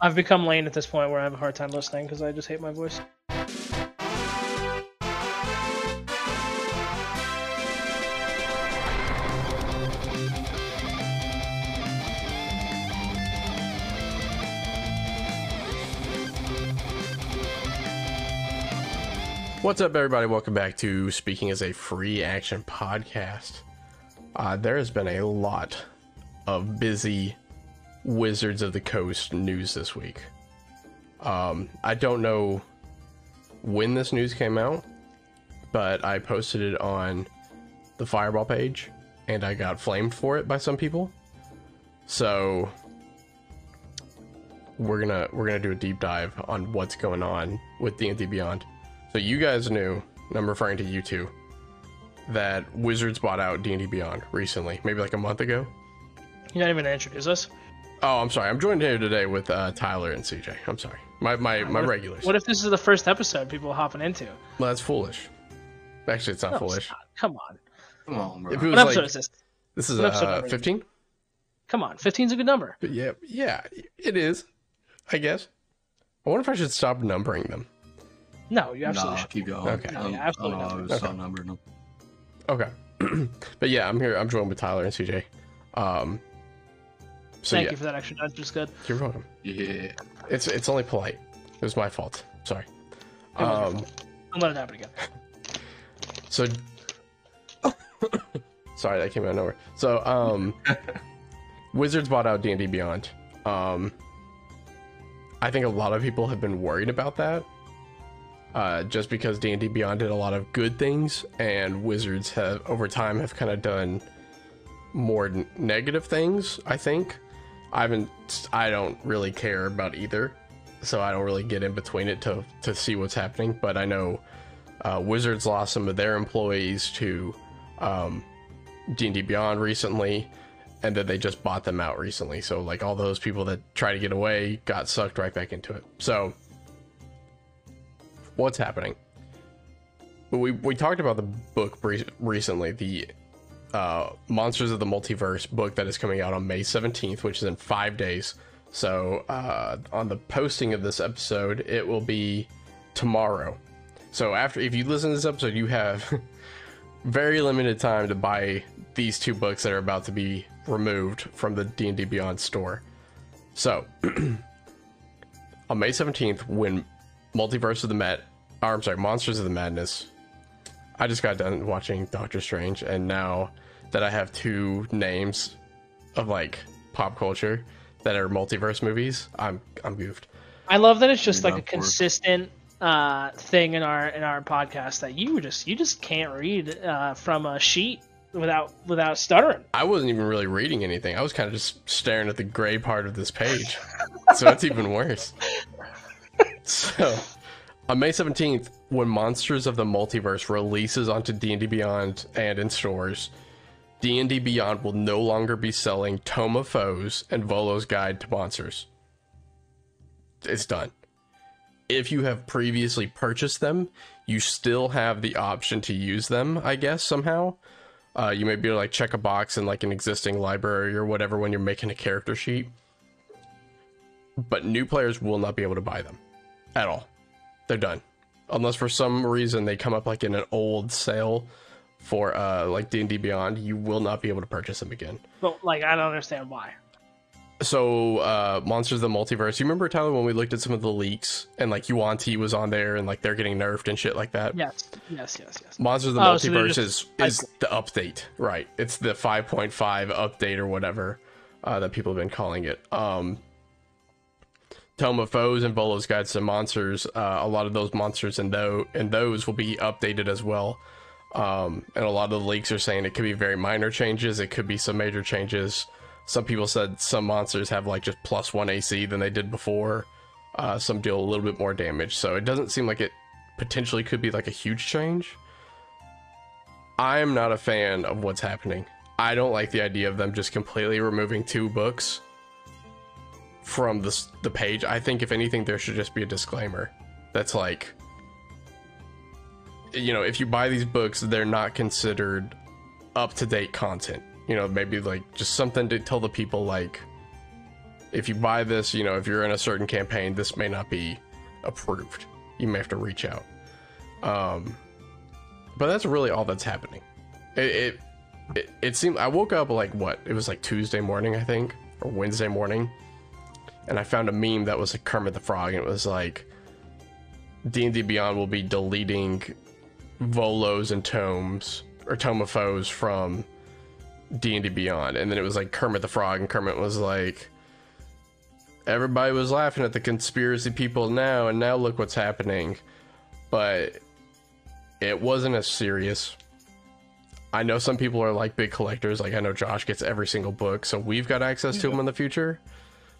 I've become lame at this point where I have a hard time listening because I just hate my voice. What's up, everybody? Welcome back to Speaking as a Free Action Podcast. Uh, there has been a lot of busy Wizards of the Coast news this week. Um, I don't know when this news came out, but I posted it on the Fireball page, and I got flamed for it by some people. So we're gonna we're gonna do a deep dive on what's going on with D&D Beyond. So you guys knew, and I'm referring to you two, that Wizards bought out D&D Beyond recently, maybe like a month ago. You're not even introduce us. Oh, I'm sorry. I'm joined here today with uh, Tyler and CJ. I'm sorry. My my, my What if- regulars. What if this is the first episode people are hopping into? Well, that's foolish. Actually, it's not No, foolish. it's not. Come on. Come on, bro. If it What episode like is this? this is what uh, number is it? 15. Come on, 15 is a good number. But yeah, yeah, it is. I guess. I wonder if I should stop numbering them. No, you absolutely nah, should. keep going. Okay. Um, Yeah, absolutely I not. don't know, I was Okay. okay. numbering them. Okay. but yeah, I'm here. I'm joined with Tyler and CJ. Um. So Thank yeah, you for that extra nudge. Just good. you're welcome. Yeah. It's it's only polite. It was my fault. Sorry. It was your Um. fault. Don't let it happen again. So, sorry, that came out of nowhere. So, um, Wizards bought out D and D Beyond. Um, I think a lot of people have been worried about that, uh, just because D and D Beyond did a lot of good things, and Wizards have over time have kind of done more n- negative things. I think. I haven't. I don't really care about either, so I don't really get in between it to to see what's happening. But I know uh, Wizards lost some of their employees to um, D&D Beyond recently, and then they just bought them out recently. So like all those people that try to get away got sucked right back into it. So what's happening? We we talked about the book recently, the uh, Monsters of the Multiverse book that is coming out on May 17th, which is in five days. So uh, on the posting of this episode, it will be tomorrow. So after if you listen to this episode, you have very limited time to buy these two books that are about to be removed from the D&D Beyond store. So on May 17th when Multiverse of the Met, or I'm sorry, Monsters of the Madness. I just got done watching Doctor Strange and now that I have two names of like pop culture that are multiverse movies, I'm I'm goofed. I love that it's just like a down for it. consistent uh, thing in our in our podcast that you just you just can't read uh, from a sheet without without stuttering. I wasn't even really reading anything. I was kind of just staring at the gray part of this page. so it's even worse. So, on May 17th, when Monsters of the Multiverse releases onto D&D Beyond and in stores, D&D Beyond will no longer be selling Tome of Foes and Volo's Guide to Monsters. It's done. If you have previously purchased them, you still have the option to use them, I guess, somehow. Uh, you may be able to like check a box in like an existing library or whatever when you're making a character sheet. But new players will not be able to buy them at all. They're done. Unless for some reason they come up like in an old sale for uh like D&D Beyond, you will not be able to purchase them again. But like I don't understand why. So uh Monsters of the Multiverse, you remember Tyler when we looked at some of the leaks and like Yuan-Ti was on there and like they're getting nerfed and shit like that? Yes, yes, yes, yes. Monsters of the Oh, so Multiverse just- is is the update, right? It's the 5.5 update or whatever uh, that people have been calling it. Um, Tome of Foes and Volo's Guides to Monsters. Uh, a lot of those monsters and those and those will be updated as well. Um, and a lot of the leaks are saying it could be very minor changes. It could be some major changes. Some people said some monsters have like just plus one AC than they did before. Uh, some deal a little bit more damage. So it doesn't seem like it potentially could be like a huge change. I am not a fan of what's happening. I don't like the idea of them just completely removing two books from the the page. I think if anything, there should just be a disclaimer that's like, you know, if you buy these books, they're not considered up to date content. You know, maybe like just something to tell the people like, if you buy this, you know, if you're in a certain campaign, this may not be approved. You may have to reach out. Um, but that's really all that's happening. It, it it it seemed I woke up like what? It was like Tuesday morning, I think, or Wednesday morning, and I found a meme that was like Kermit the Frog, and it was like D&D Beyond will be deleting Volos and tomes or Tome of Foes from D&D Beyond, and then it was like Kermit the Frog, and Kermit was like, everybody was laughing at the conspiracy people now, and now look what's happening, but it wasn't as serious. I know some people are like big collectors, like I know Josh gets every single book, so we've got access to them in the future.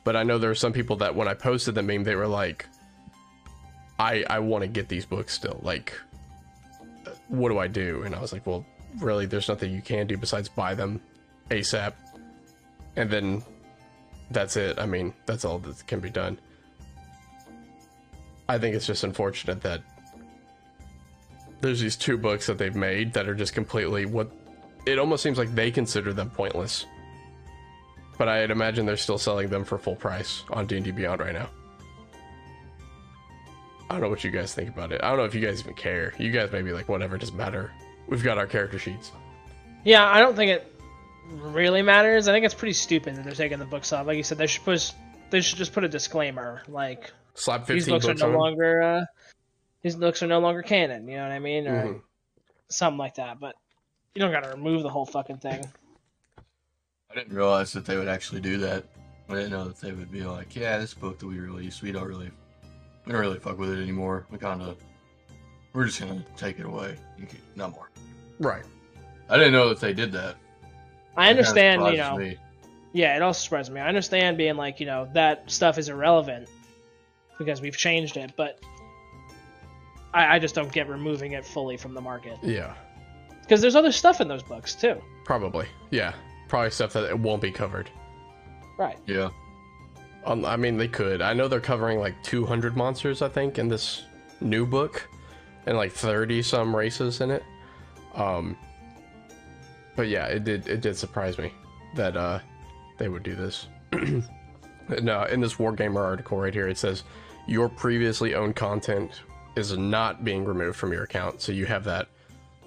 But I know there are some people that when I posted the meme, they were like, I I want to get these books still. Like, what do I do? And I was like, well, really, there's nothing you can do besides buy them ASAP, and then that's it. I mean, that's all that can be done. I think it's just unfortunate that there's these two books that they've made that are just completely what it almost seems like they consider them pointless. But I'd imagine they're still selling them for full price on D&D Beyond right now. I don't know what you guys think about it. I don't know if you guys even care. You guys may be like, whatever, doesn't matter. We've got our character sheets. Yeah, I don't think it really matters. I think it's pretty stupid that they're taking the books off. Like you said, they should put they should just put a disclaimer like Slap these 15 books, books, are no on. longer uh, these books are no longer canon. You know what I mean, or Mhm. something like that. But you don't got to remove the whole fucking thing. I didn't realize that they would actually do that. I didn't know that they would be like, yeah, this book that we released, we don't really, we don't really fuck with it anymore. We kind of, we're just gonna take it away. You can, not more. Right. I didn't know that they did that. I understand, you know. me. Yeah, it also surprises me. I understand being like, you know, that stuff is irrelevant because we've changed it, but I, I just don't get removing it fully from the market Yeah. because there's other stuff in those books too. Probably. Yeah. Probably stuff that it won't be covered. Right. Yeah. Um, I mean, they could. I know they're covering like 200 monsters, I think, in this new book, and like 30 some races in it. Um, but yeah, it did it did surprise me that uh they would do this. no, in this Wargamer article right here, it says your previously owned content is not being removed from your account, so you have that.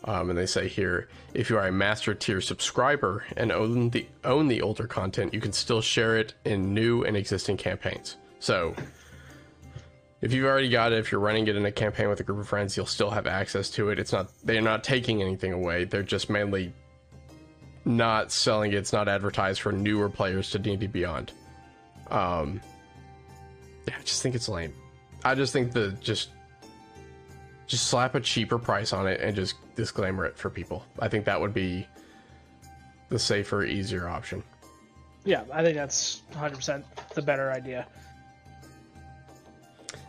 Um, and they say here, if you are a master tier subscriber and own the own the older content, you can still share it in new and existing campaigns. So, if you've already got it, if you're running it in a campaign with a group of friends, you'll still have access to it. It's not they're not taking anything away. They're just mainly not selling it. It's not advertised for newer players to D&D Beyond. Um, yeah, I just think it's lame. I just think the just just slap a cheaper price on it and just disclaimer it for people. I think that would be the safer, easier option. Yeah, I think that's 100% the better idea.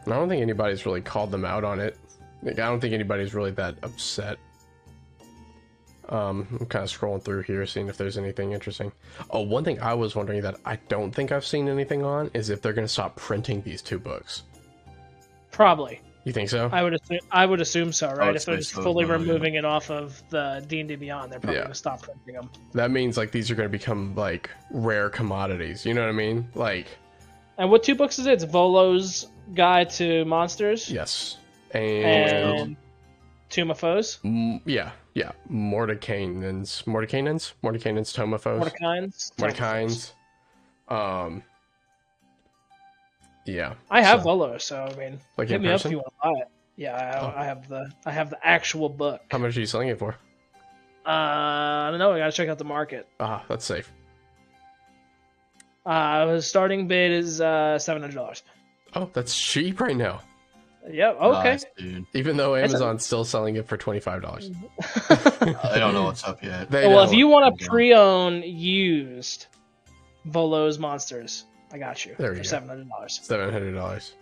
And I don't think anybody's really called them out on it. Like, I don't think anybody's really that upset. Um, I'm kind of scrolling through here, seeing if there's anything interesting. Oh, one thing I was wondering that I don't think I've seen anything on is if they're going to stop printing these two books. Probably. You think so? I would assume, I would assume so, right? would If they're just fully though, removing it off of the D&D Beyond, they're probably Yeah. going to stop printing them. that means like these are going to become like rare commodities. You know what I mean? Like, And what two books is it? It's Volo's Guide to Monsters yes, and, and Tome of Foes, Mm, yeah, yeah, Mordenkainen's Mordenkainen's Mordenkainen's Tomophos. Mordecai's. Mordenkainen's. Um. Yeah. I have so- Volo, so I mean, Like hit in me up if you want to buy it. Yeah, I have, Oh. I have the I have the actual book. How much are you selling it for? Uh, I don't know. I gotta check out the market. Ah, that's safe. Uh, the starting bid is uh seven hundred dollars. Oh, that's cheap right now. Yep. Okay. Nice, dude. Even though That's a- Amazon's still selling it for twenty five dollars. I don't know what's up yet. They well, if you want to pre-own used Volo's monsters, I got you There we for go. seven hundred dollars. Seven hundred dollars.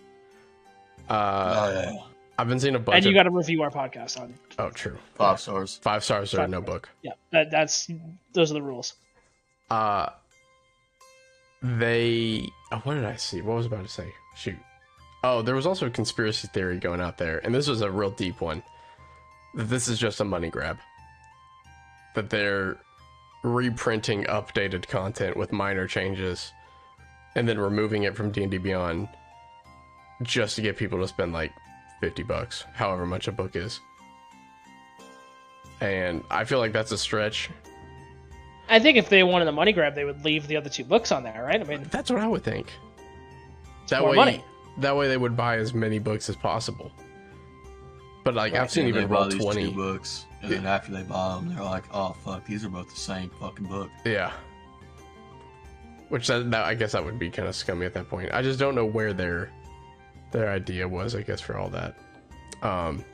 Uh. I've been seeing a bunch And you of. got to review our podcast on. oh, true. Five stars. Five stars or Five no stars. book. Yeah, that, that's those are the rules. Uh, they. Oh, what did I see? What was I about to say? Shoot. Oh, there was also a conspiracy theory going out there, and this was a real deep one. That this is just a money grab. That they're reprinting updated content with minor changes and then removing it from D&D Beyond just to get people to spend like 50 bucks, however much a book is. And I feel like that's a stretch. I think if they wanted a money grab, they would leave the other two books on there, right? I mean, That's what I would think. That more way money. that way they would buy as many books as possible. But like Right. I've seen Yeah, even buy roll these 20. books, and then after they buy them, they're like, "Oh fuck, these are both the same fucking book." Yeah. Which that, that I guess that would be kind of scummy at that point. I just don't know where their their idea was. I guess for all that. Um.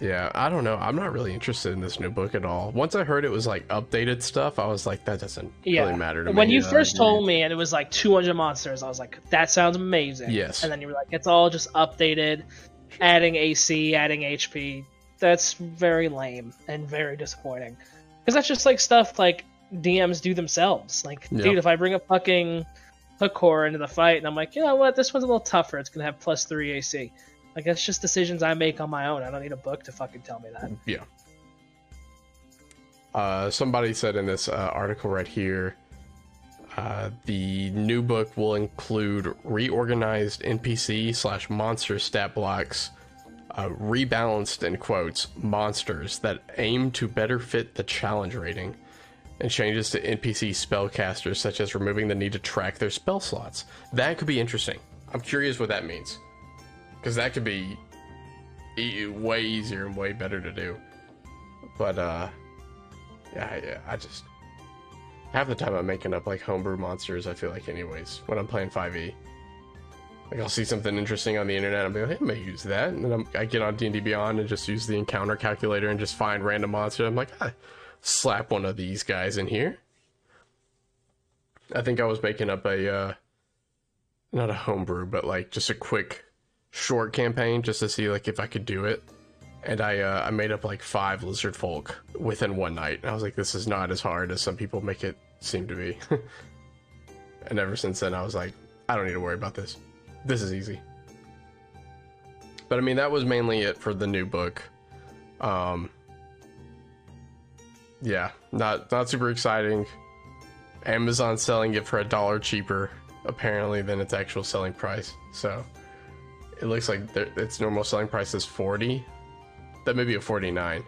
Yeah, I don't know. I'm not really interested in this new book at all. Once I heard it was like updated stuff, I was like, that doesn't Yeah. really matter to when me. When you first told me and it was like 200 monsters, I was like, that sounds amazing. Yes. And then you were like, it's all just updated, adding AC, adding HP. That's very lame and very disappointing. Because that's just like stuff like DMs do themselves. Like, Yeah. dude, if I bring a fucking hook horror into the fight and I'm like, you know what, this one's a little tougher, it's gonna have plus three AC. Like that's just decisions I make on my own. I don't need a book to fucking tell me that. Yeah. Uh, somebody said in this uh, article right here, uh, the new book will include reorganized NPC slash monster stat blocks, uh, rebalanced in quotes monsters that aim to better fit the challenge rating, and changes to NPC spellcasters such as removing the need to track their spell slots. That could be interesting. I'm curious what that means, because that could be e- way easier and way better to do. But uh, yeah, yeah, I just half the time I'm making up like homebrew monsters. I feel like, anyways, when I'm playing 5e, like I'll see something interesting on the internet, I'll be like, hey, I may use that, and then I'm, I get on D and D Beyond and just use the encounter calculator and just find random monster. I'm like, ah, slap one of these guys in here. I think I was making up a uh, not a homebrew, but like just a quick short campaign just to see like if I could do it. And I uh, I made up like five lizard folk within one night. I was like, this is not as hard as some people make it seem to be. and ever since then, I was like, I don't need to worry about this. This is easy. But I mean, that was mainly it for the new book. Um, yeah, not not super exciting. Amazon selling it for a dollar cheaper, apparently, than its actual selling price. So it looks like its normal selling price is 40 that may be a 49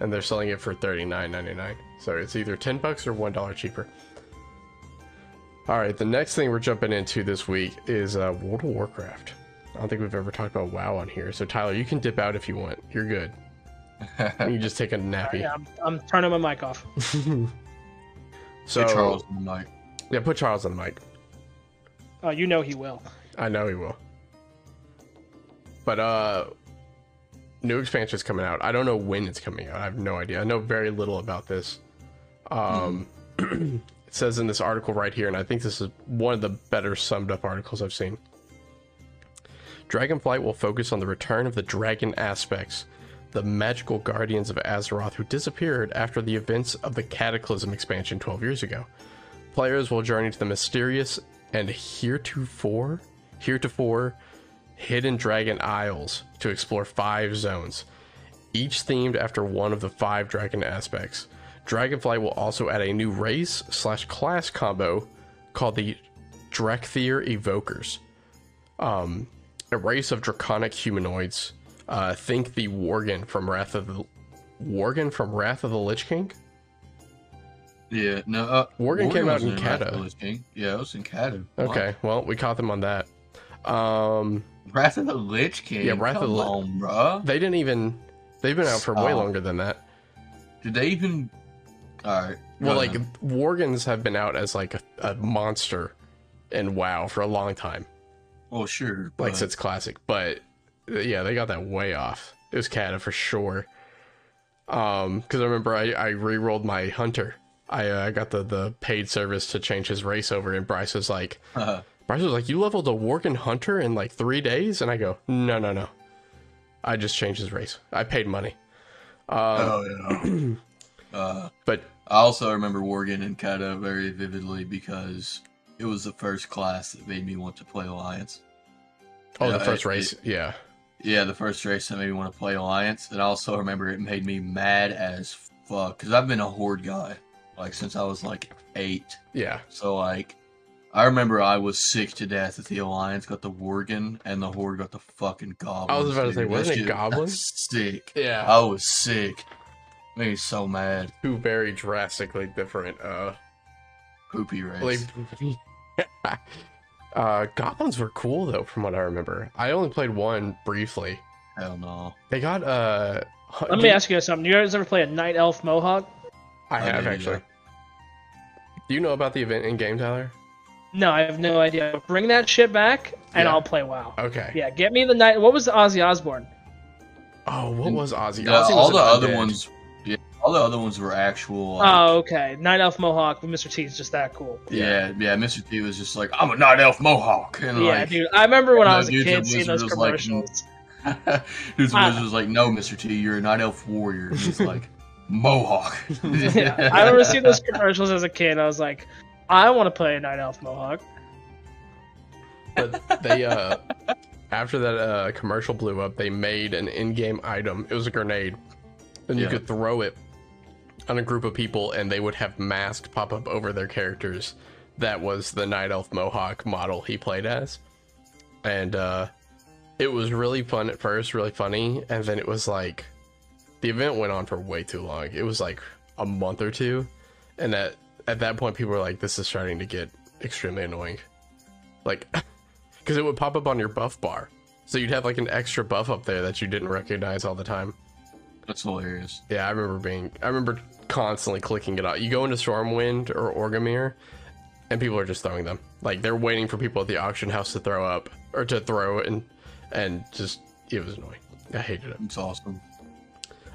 and they're selling it for 39.99 so it's either 10 bucks or one dollar cheaper. All right the next thing we're jumping into this week is uh, world of warcraft. I don't think we've ever talked about wow on here. So tyler you can dip out if you want. You're good you just take a nappy Yeah, I'm, I'm turning my mic off. so Hey, Charles on the mic. yeah put charles on the mic Oh, you know he will. I know he will. But uh new expansion is coming out. I don't know when it's coming out. I have no idea. I know very little about this. Um it says in this article right here and I think this is one of the better summed up articles I've seen. Dragonflight will focus on the return of the dragon aspects, the magical guardians of Azeroth who disappeared after the events of the Cataclysm expansion 12 years ago. Players will journey to the mysterious and heretofore heretofore hidden dragon isles to explore five zones, each themed after one of the five dragon aspects. Dragonflight will also add a new race slash class combo called the Dracthyr Evokers. Um, a race of draconic humanoids. Uh, think the Worgen from Wrath of the Worgen from Wrath of the Lich King. Yeah, no. Uh, Worgen came out in Kata. Yeah, it was in Kata. Okay, well we caught them on that. Um, Wrath of the Lich King. Yeah, Wrath of Come the Lich- on, bruh. they didn't even. They've been out for way Oh. longer than that. Did they even? All right. Well, like ahead. Worgens have been out as like a, a monster in WoW for a long time, Oh sure. like but- since Classic. But yeah, they got that way off. It was Kata for sure. Um, because I remember I I re-rolled my hunter. I uh, I got the the paid service to change his race over, and Bryce was like, Bryce was like, "You leveled a Worgen hunter in like three days," and I go, "No, no, no. I just changed his race. I paid money." Um, oh yeah. uh, but I also remember Worgen and Kata very vividly because it was the first class that made me want to play Alliance. oh, Yeah, the first it- race, yeah. Yeah, the first race that made me want to play Alliance, and I also remember it made me mad as fuck because I've been a Horde guy like since I was like eight. Yeah, So like, I remember I was sick to death that the Alliance got the Worgen and the Horde got the fucking Goblins. I was about to say, wasn't it Goblins? Sick. Yeah. I was sick. Made me so mad. Two very drastically different uh Poopy race. like uh goblins were cool though from what I remember. I only played one briefly. Hell no. They got uh Let me ask you guys something. You guys ever play a Night Elf Mohawk? I I have did, actually. yeah. Do you know about the event in game, Tyler? No, I have no idea. Bring that shit back, and Yeah. I'll play WoW. Okay. Yeah, get me the night. What was the Ozzy Osbourne? Oh, what was Ozzy? Yeah, Ozzy was all an the other ones. Yeah, all the other ones were actual. Like, Oh, okay. Night Elf Mohawk with Mr. T is just that cool. yeah, yeah. Mr. T was just like, I'm a night elf mohawk, and yeah, like, dude. I remember when I was a kid at seeing those was like, commercials. Dude's I- was like, no, Mr. T, you're a night elf warrior. And he's like, mohawk. yeah, I remember seeing those commercials as a kid. I was like, I want to play a Night Elf Mohawk. but they uh after that uh commercial blew up they made an in-game item it was a grenade and you Yeah. could throw it on a group of people and they would have masks pop up over their characters. That was the night elf mohawk model he played as. And uh it was really fun at first really funny and then it was like the event went on for way too long. It was like a month or two. And at at that point people were like this is starting to get extremely annoying. Like because it would pop up on your buff bar. So you'd have like an extra buff up there that you didn't recognize all the time. That's hilarious. yeah i remember being i remember constantly clicking it out you go into stormwind or Orgrimmar and people are just throwing them like they're waiting for people at the auction house to throw up or to throw and and just it was annoying i hated it It's awesome.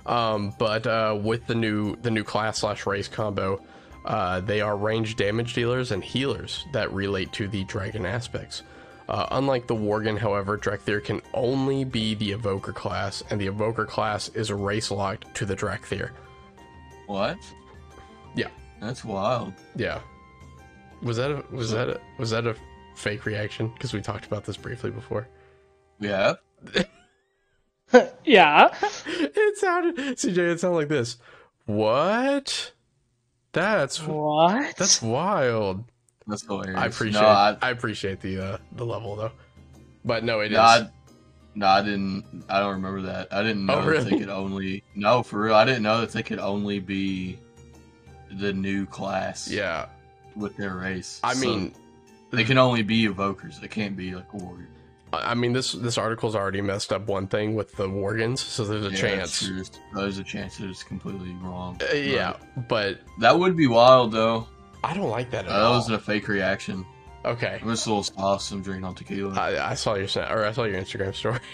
um, but uh, with the new the new class slash race combo, uh, they are range damage dealers and healers that relate to the dragon aspects. Uh, unlike the Worgen, however, Dracthyr can only be the Evoker class, and the Evoker class is race locked to the Dracthyr. What? Yeah. That's wild. Yeah. Was that a was that a was that a fake reaction? Because we talked about this briefly before. Yeah. yeah. it sounded CJ. It sounded like this. What? That's What? that's wild. That's hilarious. I appreciate No, I, I, appreciate the uh, the level though, but no, it is. no, I, no, I didn't. I don't remember that. I didn't know Oh, that they could only. No, for real. I didn't know that they could only be the new class. yeah, With their race. I So mean, they can only be evokers. They can't be like warriors. I mean this this article's already messed up one thing with the Worgans, so there's a Yeah, chance. There's a chance that it's completely wrong. Uh, yeah, but that would be wild though. I don't like that at Uh, that all. was a fake reaction. Okay, I'm just a little sauce. I'm drinking on tequila. I, I saw your snap or I saw your Instagram story.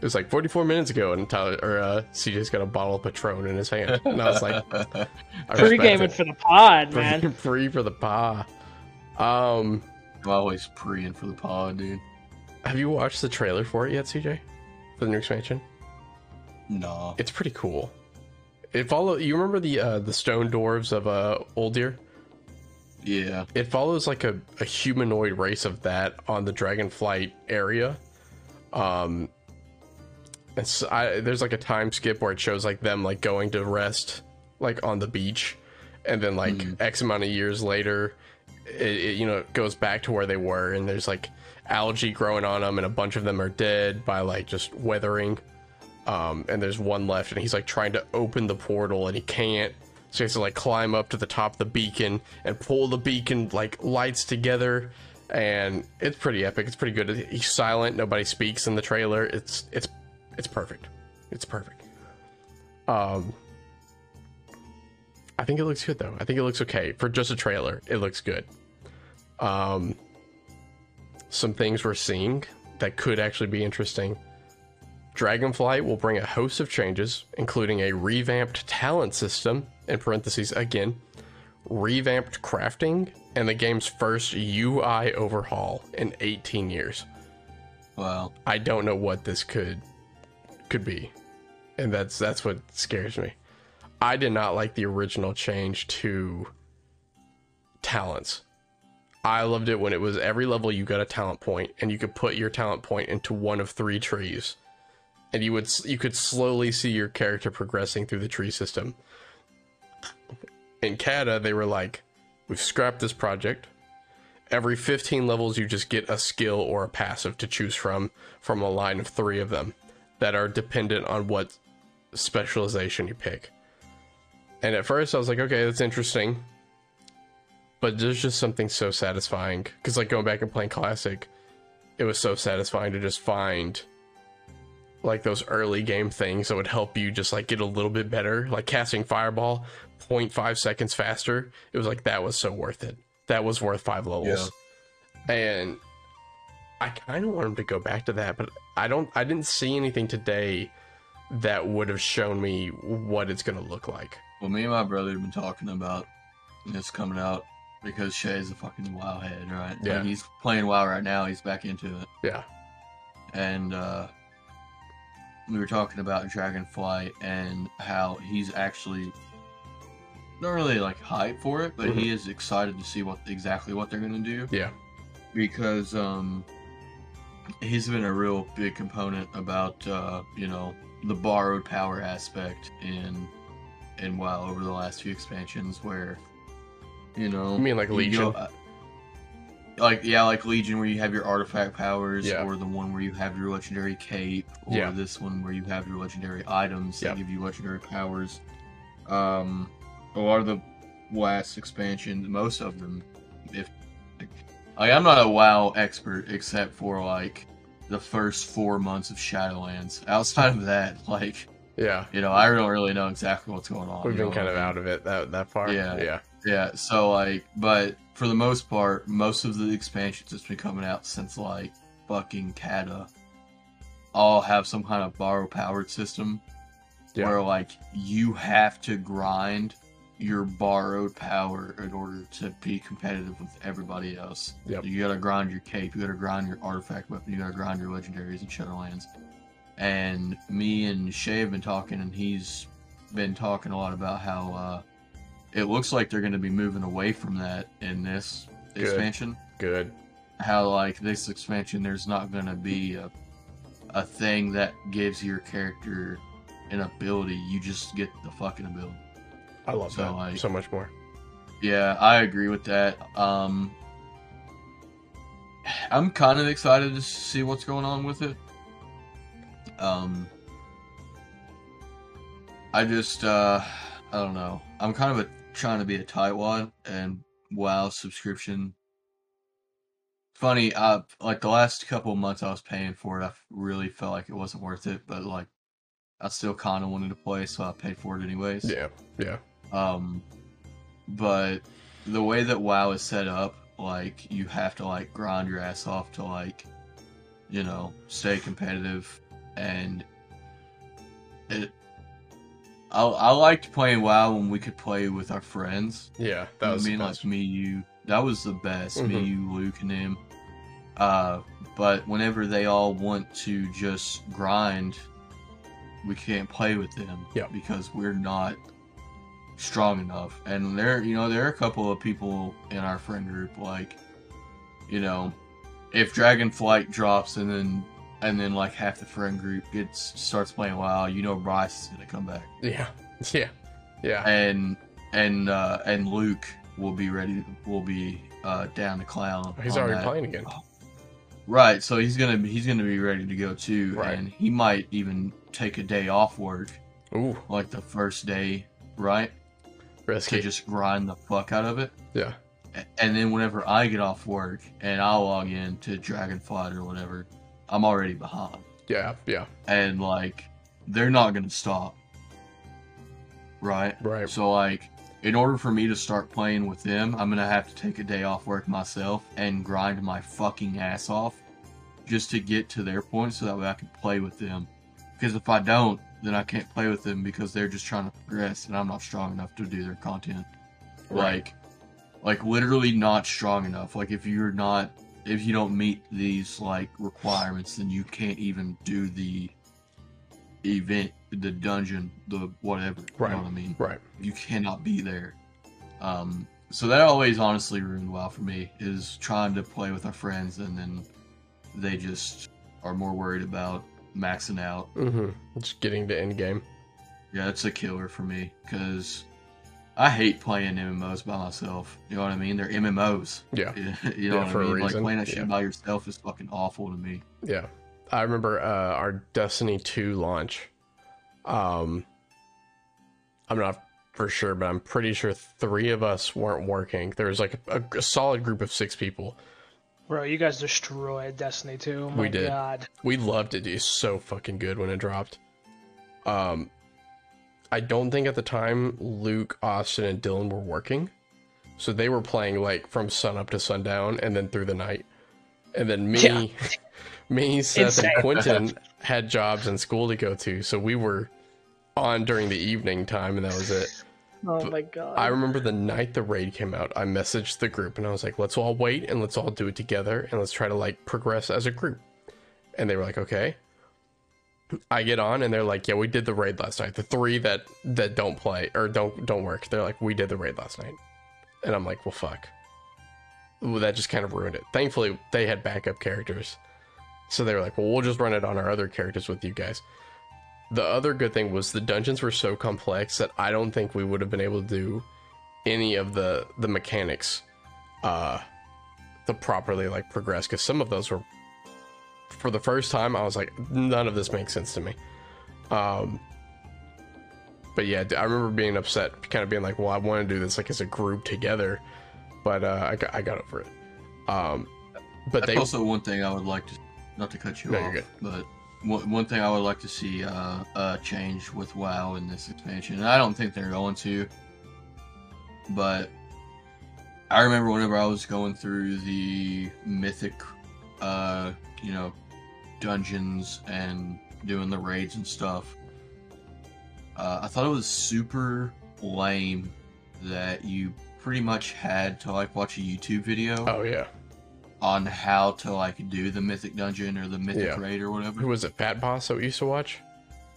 It was like 44 minutes ago, and Tyler or uh, CJ's got a bottle of Patron in his hand, and I was like, I Free respect gaming for the pod, Free- man. free for the pa. Um, I'm always preying for the pod, dude. have you watched the trailer for it yet, CJ? For the new expansion? No. It's pretty cool. It follow. You remember the uh, the stone dwarves of uh, Oldir? Yeah. It follows like a, a humanoid race of that on the Dragonflight area. Um, it's I, there's like a time skip where it shows like them like going to rest like on the beach, and then like Mhm. X amount of years later, it, it you know it goes back to where they were, and there's like algae growing on them, and a bunch of them are dead by like just weathering. Um, and there's one left, and he's like trying to open the portal, and he can't. So he has to like climb up to the top of the beacon and pull the beacon like lights together, and it's pretty epic. It's pretty good. He's silent. Nobody speaks in the trailer. It's it's it's perfect. It's perfect. Um, I think it looks good though. I think it looks okay for just a trailer. It looks good. Um, some things we're seeing that could actually be interesting. Dragonflight will bring a host of changes, including a revamped talent system, in parentheses again, revamped crafting, and the game's first UI overhaul in 18 years. Wow. I don't know what this could could be. And that's that's what scares me. I did not like the original change to talents. I loved it when it was every level you got a talent point and you could put your talent point into one of three trees. And you would you could slowly see your character progressing through the tree system. In Kata, they were like, "We've scrapped this project every 15 levels you just get a skill or a passive to choose from from a line of three of them that are dependent on what specialization you pick. And at first I was like, okay, that's interesting. But there's just something so satisfying. Because, like, going back and playing Classic, it was so satisfying to just find, like, those early game things that would help you just, like, get a little bit better. Like, casting Fireball 0.5 seconds faster. It was like, that was so worth it. That was worth five levels. And I kind of want him to go back to that, but I don't, I didn't see anything today that would have shown me what it's going to look like. Well, me and my brother have been talking about this coming out because Shay's a fucking WoW head, right? Yeah. Like, he's playing WoW right now. He's back into it, Yeah. and uh, we were talking about Dragonflight and how he's actually not really like hype for it, but he is excited to see what exactly what they're gonna do Yeah. because um, he's been a real big component about uh, you know the borrowed power aspect in in WoW over the last few expansions where you know I mean like Legion? go- uh, like yeah, like Legion where you have your artifact powers, Yeah. or the one where you have your legendary cape, or Yeah. this one where you have your legendary items that Yeah. give you legendary powers. Um, a lot of the last expansions, most of them, if like, I'm not a WoW expert except for like the first four months of Shadowlands. Outside of that, like Yeah. you know, I don't really know exactly what's going on. We've been kind of I mean? out of it that that far. Yeah. Yeah. Yeah, so like, but for the most part, most of the expansions that's been coming out since like fucking Kata all have some kind of borrow powered system Yeah. where like you have to grind your borrowed power in order to be competitive with everybody else. Yep. You gotta grind your cape, you gotta grind your artifact weapon, you gotta grind your legendaries and Shadowlands. And me and Shay have been talking, and he's been talking a lot about how uh, it looks like they're going to be moving away from that in this Good. expansion. Good. How like this expansion, there's not going to be a a thing that gives your character an ability. You just get the fucking ability. I love So, that like- so much more. Yeah, I agree with that. Um, I'm kind of excited to see what's going on with it. Um, I just, uh, I don't know. I'm kind of a, trying to be a tightwad, and WoW subscription. Funny, I like the last couple of months I was paying for it, I really felt like it wasn't worth it, but like, I still kind of wanted to play, so I paid for it anyways. Yeah. Yeah. Um, but the way that WoW is set up, like you have to like grind your ass off to like, you know, stay competitive, and it. I I liked playing WoW when we could play with our friends. Yeah. That was I mean, the like me, you. That was the best. Me, Mhm. you, Luke, and him. Uh, but whenever they all want to just grind, we can't play with them. Yeah. Because we're not strong enough. And there, you know, there are a couple of people in our friend group, like, you know, if Dragonflight drops and then and then like half the friend group gets starts playing WoW, you know, Bryce is gonna come back Yeah. Yeah. Yeah. and and uh, and Luke will be ready. Will be uh, down to clown. He's already that. playing again. Right, so he's gonna be he's gonna be ready to go too, Right. and he might even take a day off work, Ooh, like the first day, right, risky. to just grind the fuck out of it. Yeah. And then whenever I get off work and I'll log in to Dragonflight or whatever, I'm already behind, Yeah. Yeah. and like they're not gonna stop, right? Right. So like, in order for me to start playing with them, I'm gonna have to take a day off work myself and grind my fucking ass off just to get to their point, so that way I can play with them. Because if I don't, then I can't play with them because they're just trying to progress, and I'm not strong enough to do their content. Right. Like, like literally not strong enough. Like if you're not, if you don't meet these like requirements, then you can't even do the event, the dungeon, the whatever. Right. You know what I mean? Right. you cannot be there. Um, so that always honestly ruined WoW for me is trying to play with our friends and then they just are more worried about maxing out. Mm-hmm. Just getting to end game. Yeah, it's a killer for me because I hate playing MMOs by myself. You know what I mean? They're MMOs. Yeah. you know Yeah, what for I a mean? Like playing that Yeah. shit by yourself is fucking awful to me. Yeah. I remember uh, our Destiny 2 launch. Um, I'm not for sure, but I'm pretty sure three of us weren't working. There was like a, a solid group of six people. Bro, you guys destroyed Destiny 2. Oh my We did. god. We loved it. It's so fucking good when it dropped. Um, I don't think at the time Luke, Austin, and Dylan were working, so they were playing like from sun up to sundown and then through the night. And then me, Yeah. me, Seth, Insane. and Quentin had jobs and school to go to, so we were on during the evening time, and that was it. Oh my god. I remember the night the raid came out, I messaged the group and I was like, let's all wait and let's all do it together and let's try to like progress as a group. And they were like, okay. I get on and they're like, yeah, we did the raid last night. The three that that don't play or don't don't work, they're like, we did the raid last night. And I'm like, well, fuck. Well, that just kind of ruined it. Thankfully, they had backup characters. So they were like, well, we'll just run it on our other characters with you guys. The other good thing was the dungeons were so complex that I don't think we would have been able to do any of the the mechanics uh to properly like progress because some of those were for the first time I was like none of this makes sense to me. Um but yeah, I remember being upset, kind of being like, "Well, I want to do this like as a group together," but uh, I got I got over it. Um, but That's they also one thing I would like to, not to cut you No, you're off, good. but one, one thing I would like to see uh, uh, change with WoW in this expansion, and I don't think they're going to, but I remember whenever I was going through the mythic, uh, you know, dungeons and doing the raids and stuff, uh, I thought it was super lame that you pretty much had to like watch a YouTube video oh yeah, on how to like do the mythic dungeon or the mythic Yeah. raid or whatever. who was it? Fat Boss that we used to watch.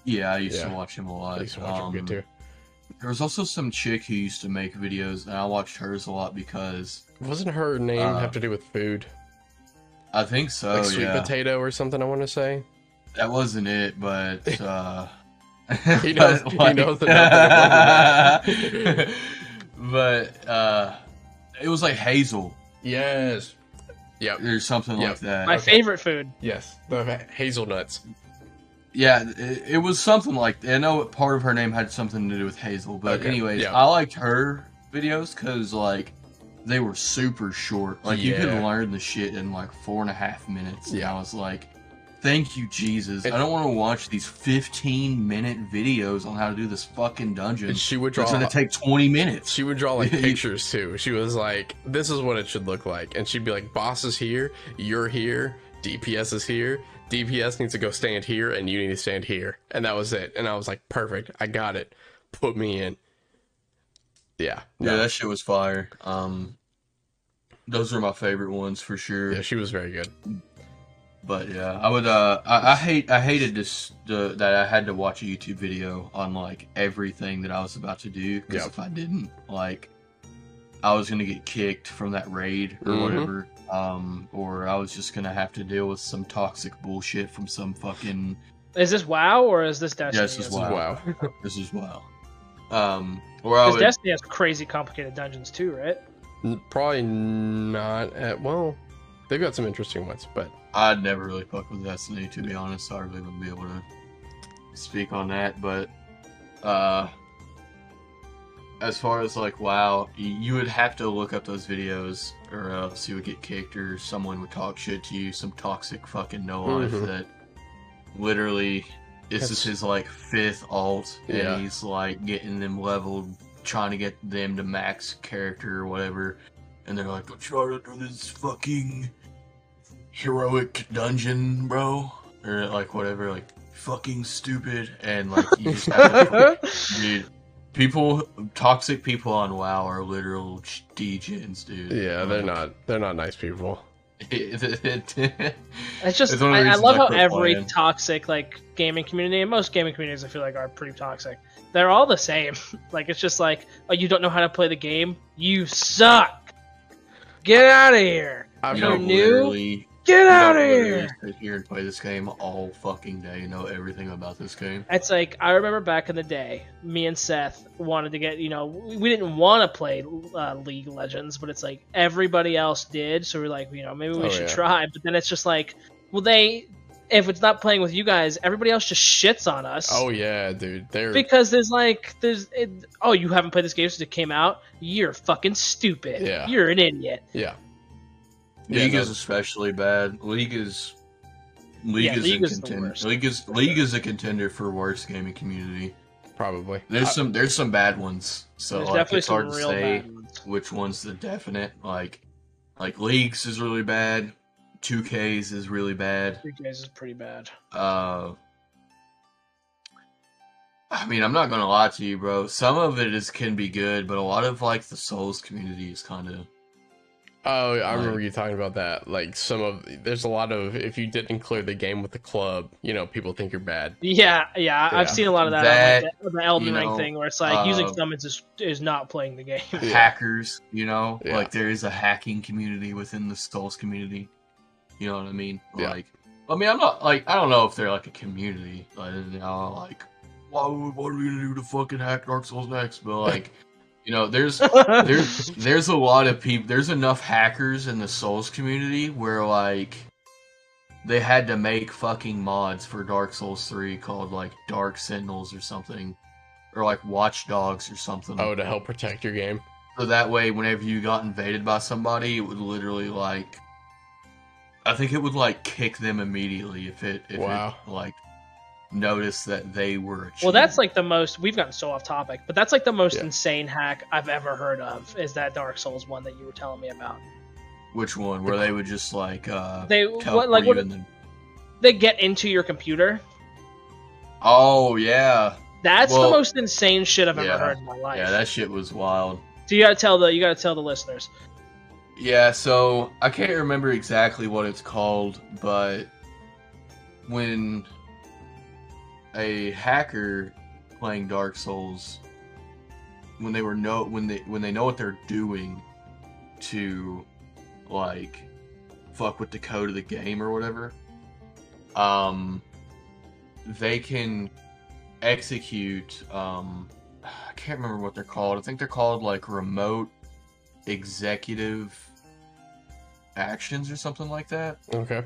Yeah, I used Yeah. to watch him a lot. I used to watch him Um, good too. There was also some chick who used to make videos, and I watched hers a lot because Wasn't her name uh, have to do with food? I think so. like sweet yeah, potato or something. I want to say. that wasn't it, but uh, He knows- but, he knows but uh, it was like Hazel Yes. Yep. or something Yep. like that. My okay. favorite food. Yes. The hazelnuts. Yeah, it, it was something like I know part of her name had something to do with Hazel, but Okay, anyways, yeah. I liked her videos because like they were super short. Like you could learn the shit in like four and a half minutes. And Yeah. I was like, thank you, Jesus. I don't want to watch these fifteen minute videos on how to do this fucking dungeon. And she would draw. It's gonna take twenty minutes. She would draw like pictures too. She was like, "This is what it should look like," and she'd be like, "Boss is here, you're here, DPS is here, DPS needs to go stand here, and you need to stand here," and that was it. And I was like, "Perfect, I got it. Put me in." Yeah, Yeah, no, that shit was fire. Um, those are my favorite ones for sure. yeah, she was very good. But yeah, I would. Uh, I, I hate. I hated this. The, that I had to watch a YouTube video on like everything that I was about to do. Because Yep. if I didn't, like, I was gonna get kicked from that raid or Mhm. whatever. Um, or I was just gonna have to deal with some toxic bullshit from some fucking. Is this WoW or is this Destiny? this is WoW. Wow. This is wow. Um, or I Because would. Destiny has crazy complicated dungeons too, right? N- Probably not at well. They've got some interesting ones, but I'd never really fuck with Destiny to be honest. I really wouldn't be able to speak on that. But uh, as far as like WoW, you would have to look up those videos, or else you would get kicked, or someone would talk shit to you. Some toxic fucking no life Mhm. that literally this is That's- his like fifth alt, Yeah. and he's like getting them leveled, trying to get them to max character or whatever. And they're like, "Don't want to do this fucking heroic dungeon, bro?" Or like whatever, like fucking stupid. And like you just have to, dude. People, toxic people on WoW are literal degens, dude. yeah, they're Like, not. They're not nice people. It's just It's one of the I, I love I how every playing. toxic like gaming community and most gaming communities I feel like are pretty toxic. They're all the same. like it's just like, oh, you don't know how to play the game. You suck. Get out of here. I've you You're know, never, new? Literally Get out of here! Sit here and play this game all fucking day. Know everything about this game. It's like I remember back in the day, me and Seth wanted to get. You know, we we didn't want to play uh, League Legends, but it's like everybody else did, so we're like, you know, maybe we Oh, should yeah. try. But then it's just like, well, they. If it's not playing with you guys, everybody else just shits on us. Oh yeah, dude. They're because there's like there's it, oh you haven't played this game since it came out you're fucking stupid Yeah. you're an idiot yeah. Yeah, League no, is especially bad. League is League Yeah, is League a is the contender. worst. League is League is a contender for worst gaming community. probably. There's I- some there's some bad ones. So there's like definitely it's hard to say ones which one's the definite. Like like Leagues is really bad. 2Ks is really bad. 2Ks is pretty bad Uh I mean, I'm not gonna lie to you, bro. Some of it is can be good, but a lot of like the Souls community is kind of Oh, I remember you talking about that. Like some of there's a lot of if you didn't clear the game with the club, you know, people think you're bad. yeah yeah, Yeah. i've seen a lot of that, That, on like the, the elden ring know, thing where it's like using uh, summons is, is not playing the game hackers, you know? Yeah. Like there is a hacking community within the Souls community. You know what I mean? Yeah. Like I mean I'm not like I don't know if they're like a community. Like you know, like why would- what are we gonna do to fucking hack Dark Souls next? But like you know, there's there's there's a lot of people there's enough hackers in the Souls community where like they had to make fucking mods for Dark Souls 3 called like Dark Sentinels or something. Or like Watchdogs or something. Oh, to help protect your game. So that way, whenever you got invaded by somebody, it would literally like, I think it would like kick them immediately if it if Wow. it like noticed that they were. Well that's like the most we've gotten so off topic but that's like the most Yeah. insane hack i've ever heard of is that dark souls one that you were telling me about which one where they would just like uh they what like what they get into your computer Oh yeah, that's the most insane shit i've yeah. ever heard in my life yeah, that shit was wild. so you gotta tell the you gotta tell the listeners Yeah, so I can't remember exactly what it's called, but when a hacker playing Dark Souls, when they were know when they when they know what they're doing to like fuck with the code of the game or whatever, um, they can execute um, I can't remember what they're called. I think they're called like remote executive actions or something like that. Okay.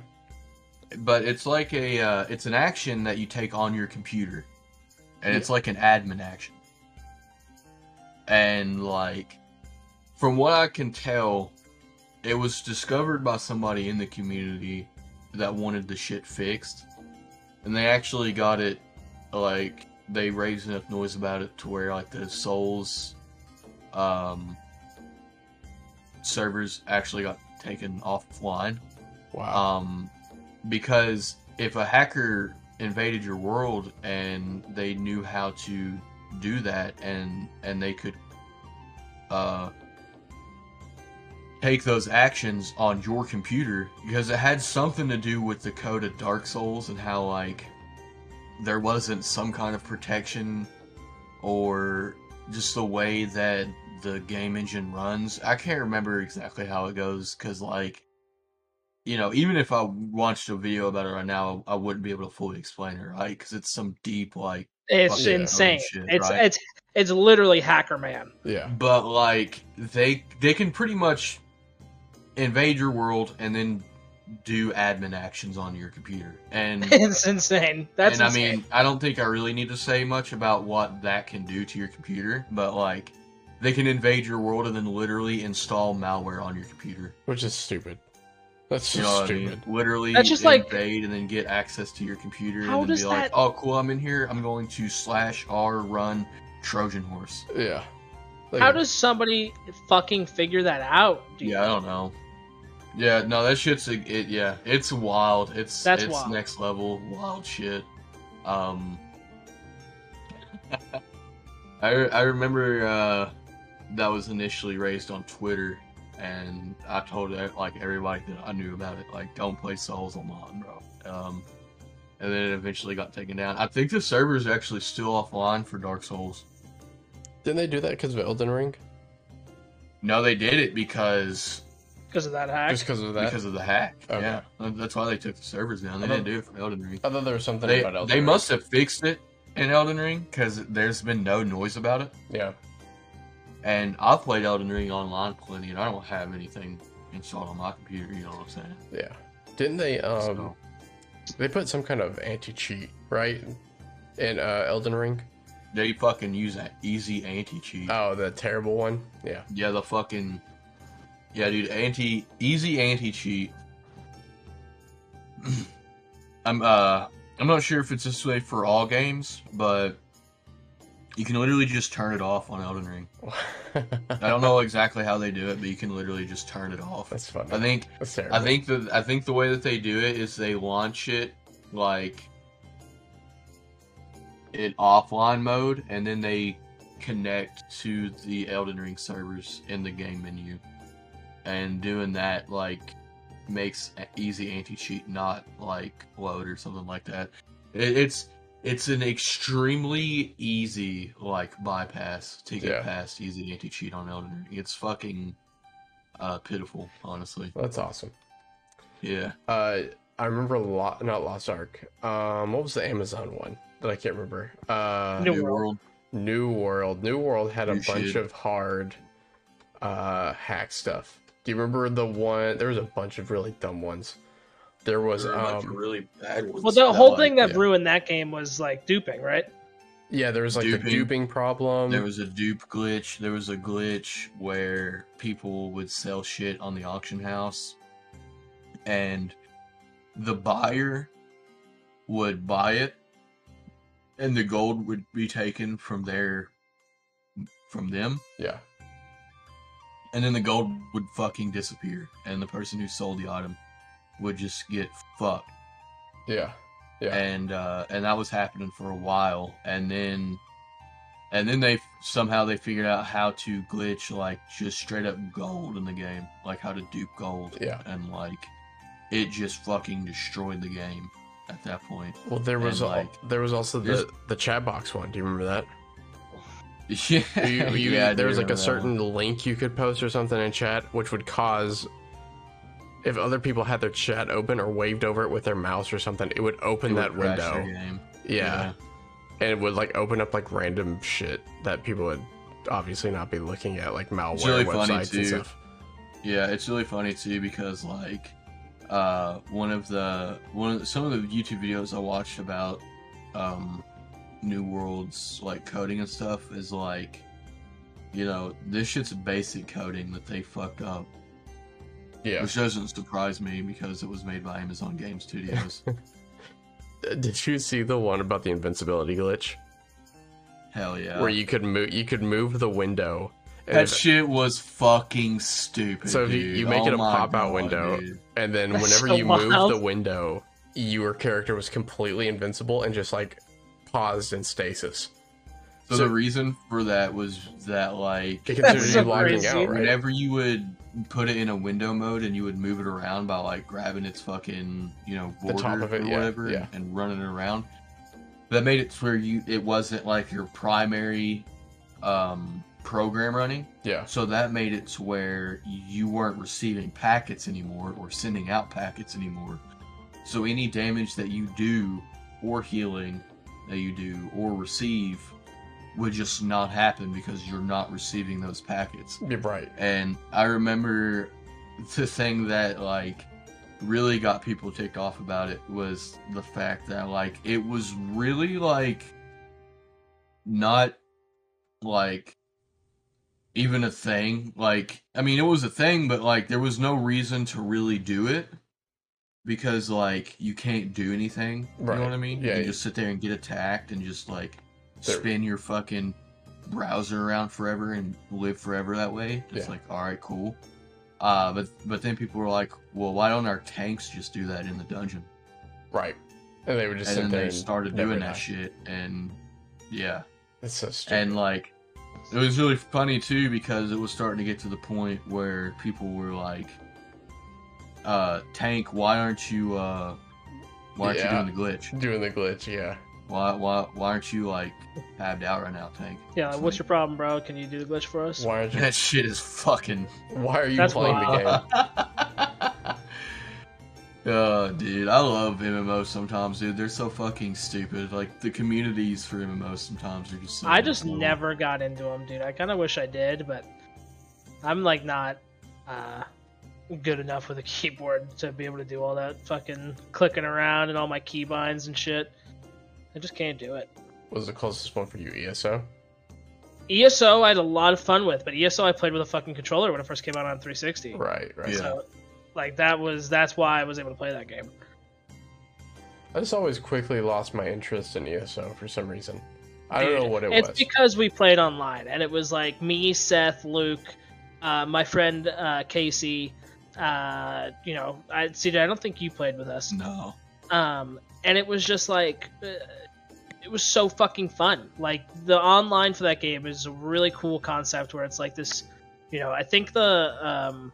But it's like a uh, it's an action that you take on your computer, and it's like an admin action. And like, from what I can tell, it was discovered by somebody in the community that wanted the shit fixed, and they actually got it. Like they raised enough noise about it to where like the Souls, um, servers actually got taken offline. Wow. Um, because if a hacker invaded your world and they knew how to do that and and they could uh take those actions on your computer because it had something to do with the code of Dark Souls and how like there wasn't some kind of protection or just the way that the game engine runs. I can't remember exactly how it goes because like you know, even if I watched a video about it right now, I wouldn't be able to fully explain it, right? Because it's some deep, like, It's Fucking insane. shit, it's right? it's it's literally Hacker Man. yeah. but like they they can pretty much invade your world and then do admin actions on your computer, and It's insane. That's and insane. I mean, I don't think I really need to say much about what that can do to your computer, but like they can invade your world and then literally install malware on your computer. Which is stupid. That's You just know what I mean? Literally That's just like- invade and then get access to your computer How and then does be like, that- "Oh, cool, I'm in here. I'm going to slash r run Trojan horse." Yeah. Like, How does somebody fucking figure that out? dude? Yeah, I don't know. Yeah, no, that shit's a, it. Yeah, it's wild. It's That's it's wild. next level wild shit. Um, I I remember uh, that was initially raised on Twitter, and I told like everybody that I knew about it, like don't play Souls online, bro. Um, and then it eventually got taken down. I think the server is actually still offline for Dark Souls. Didn't they do that because of Elden Ring? No, they did it because because of that hack. Just because of that. because of the hack. Okay. Yeah, that's why they took the servers down. They thought- didn't do it for Elden Ring. I thought there was something They, about Elden they Ring. must have fixed it in Elden Ring because there's been no noise about it. Yeah. And I've played Elden Ring online plenty, and I don't have anything installed on my computer. You know what I'm saying? Yeah. Didn't they um So, they put some kind of anti cheat, right? In uh Elden Ring? they fucking use that easy anti cheat. Oh, the terrible one? Yeah. Yeah, the fucking yeah, dude. Anti easy anti cheat. I'm uh I'm not sure if it's this way for all games, but you can literally just turn it off on Elden Ring. I don't know exactly how they do it, but you can literally just turn it off. That's funny. I think That's terrible. I think the I think the way that they do it is they launch it like in offline mode, and then they connect to the Elden Ring servers in the game menu, and doing that like makes easy anti cheat not like load or something like that. It, it's it's an extremely easy like bypass to get Yeah. past easy anti cheat on Elden Ring. It's fucking uh, pitiful, honestly. That's awesome. Yeah. Uh I remember a lot not Lost Ark. Um what was the Amazon one that I can't remember? Uh New New World. World. New World. New World had a bunch shit. of hard uh hack stuff. Do you remember the one there was a bunch of really dumb ones. There was There were a um really bad ones. Well, the that, whole like, thing that yeah. ruined that game was like duping, right? yeah, there was like the Duping. duping problem. There was a dupe glitch. There was a glitch where people would sell shit on the auction house, and the buyer would buy it, and the gold would be taken from their from them, yeah. and then the gold would fucking disappear, and the person who sold the item would just get fucked. Yeah. Yeah. and uh, and that was happening for a while, and then and then they somehow they figured out how to glitch like just straight up gold in the game, like how to dupe gold, Yeah. and like it just fucking destroyed the game at that point. Well, there was and, al- like, there was also the the chat box one. Do you remember that? Yeah, You, you, yeah, there was like a certain one. link you could post or something in chat, which would cause if other people had their chat open or waved over it with their mouse or something, it would open It would that crash window. game. Yeah. and it would like open up like random shit that people would obviously not be looking at, like malware really websites and stuff. Yeah, it's really funny too because like uh one of the one of the, some of the YouTube videos I watched about um New World's like coding and stuff is like you know, this shit's basic coding that they fucked up. Yeah. Which doesn't surprise me because it was made by Amazon Game Studios. Did you see the one about the invincibility glitch Hell yeah. where you could move you could move the window and that if- shit was fucking stupid. So if you- dude. you make it Oh a pop-out window, dude. And then That's whenever so you moved wild. the window, your character was completely invincible and just like paused in stasis. So, So- the reason for that was that like It That's considered so you logging crazy. out, right? whenever you would put it in a window mode and you would move it around by like grabbing its fucking you know The border top of it, or whatever yeah. and running it around that made it to where you it wasn't like your primary um program running Yeah. so that made it to where you weren't receiving packets anymore or sending out packets anymore so any damage that you do or healing that you do or receive would just not happen because you're not receiving those packets You're right. and I remember the thing that like really got people ticked off about it was the fact that like it was really like not like even a thing. Like I mean it was a thing, but like there was no reason to really do it because like you can't do anything. right. You know what I mean? Yeah, You yeah. just sit there and get attacked and just like spin your fucking browser around forever and live forever that way. It's Yeah. like, all right, cool. Uh, but but then people were like, well, why don't our tanks just do that in the dungeon? Right. And they would just and they and started doing that shit, and yeah, It's so stupid. and like it was really funny too because it was starting to get to the point where people were like, uh, tank, why aren't you uh, why aren't Yeah. you doing the glitch? Doing the glitch, yeah. Why why why aren't you like tabbed out right now, Tank? Yeah, It's what's like- your problem, bro? Can you do the glitch for us? Why aren't you? That shit is fucking. Why are you That's playing the game? Oh, dude, I love MMOs sometimes, dude. They're so fucking stupid. Like the communities for MMOs sometimes are just. So I just cool. never got into them, dude. I kind of wish I did, but I'm like not uh, good enough with a keyboard to be able to do all that fucking clicking around and all my keybinds and shit. I just can't do it. What was the closest one for you, ESO? ESO I had a lot of fun with, but ESO I played with a fucking controller when it first came out on 360. Right, right. Yeah. So, like that was that's why I was able to play that game. I just always quickly lost my interest in ESO for some reason. I don't know what it it's was. It's because we played online, and it was like me, Seth, Luke, uh, my friend uh, Casey. Uh, you know, I CJ. I don't think you played with us. No. Um, and it was just like, uh, it was so fucking fun. Like the online for that game is a really cool concept where it's like this. You know, I think the um,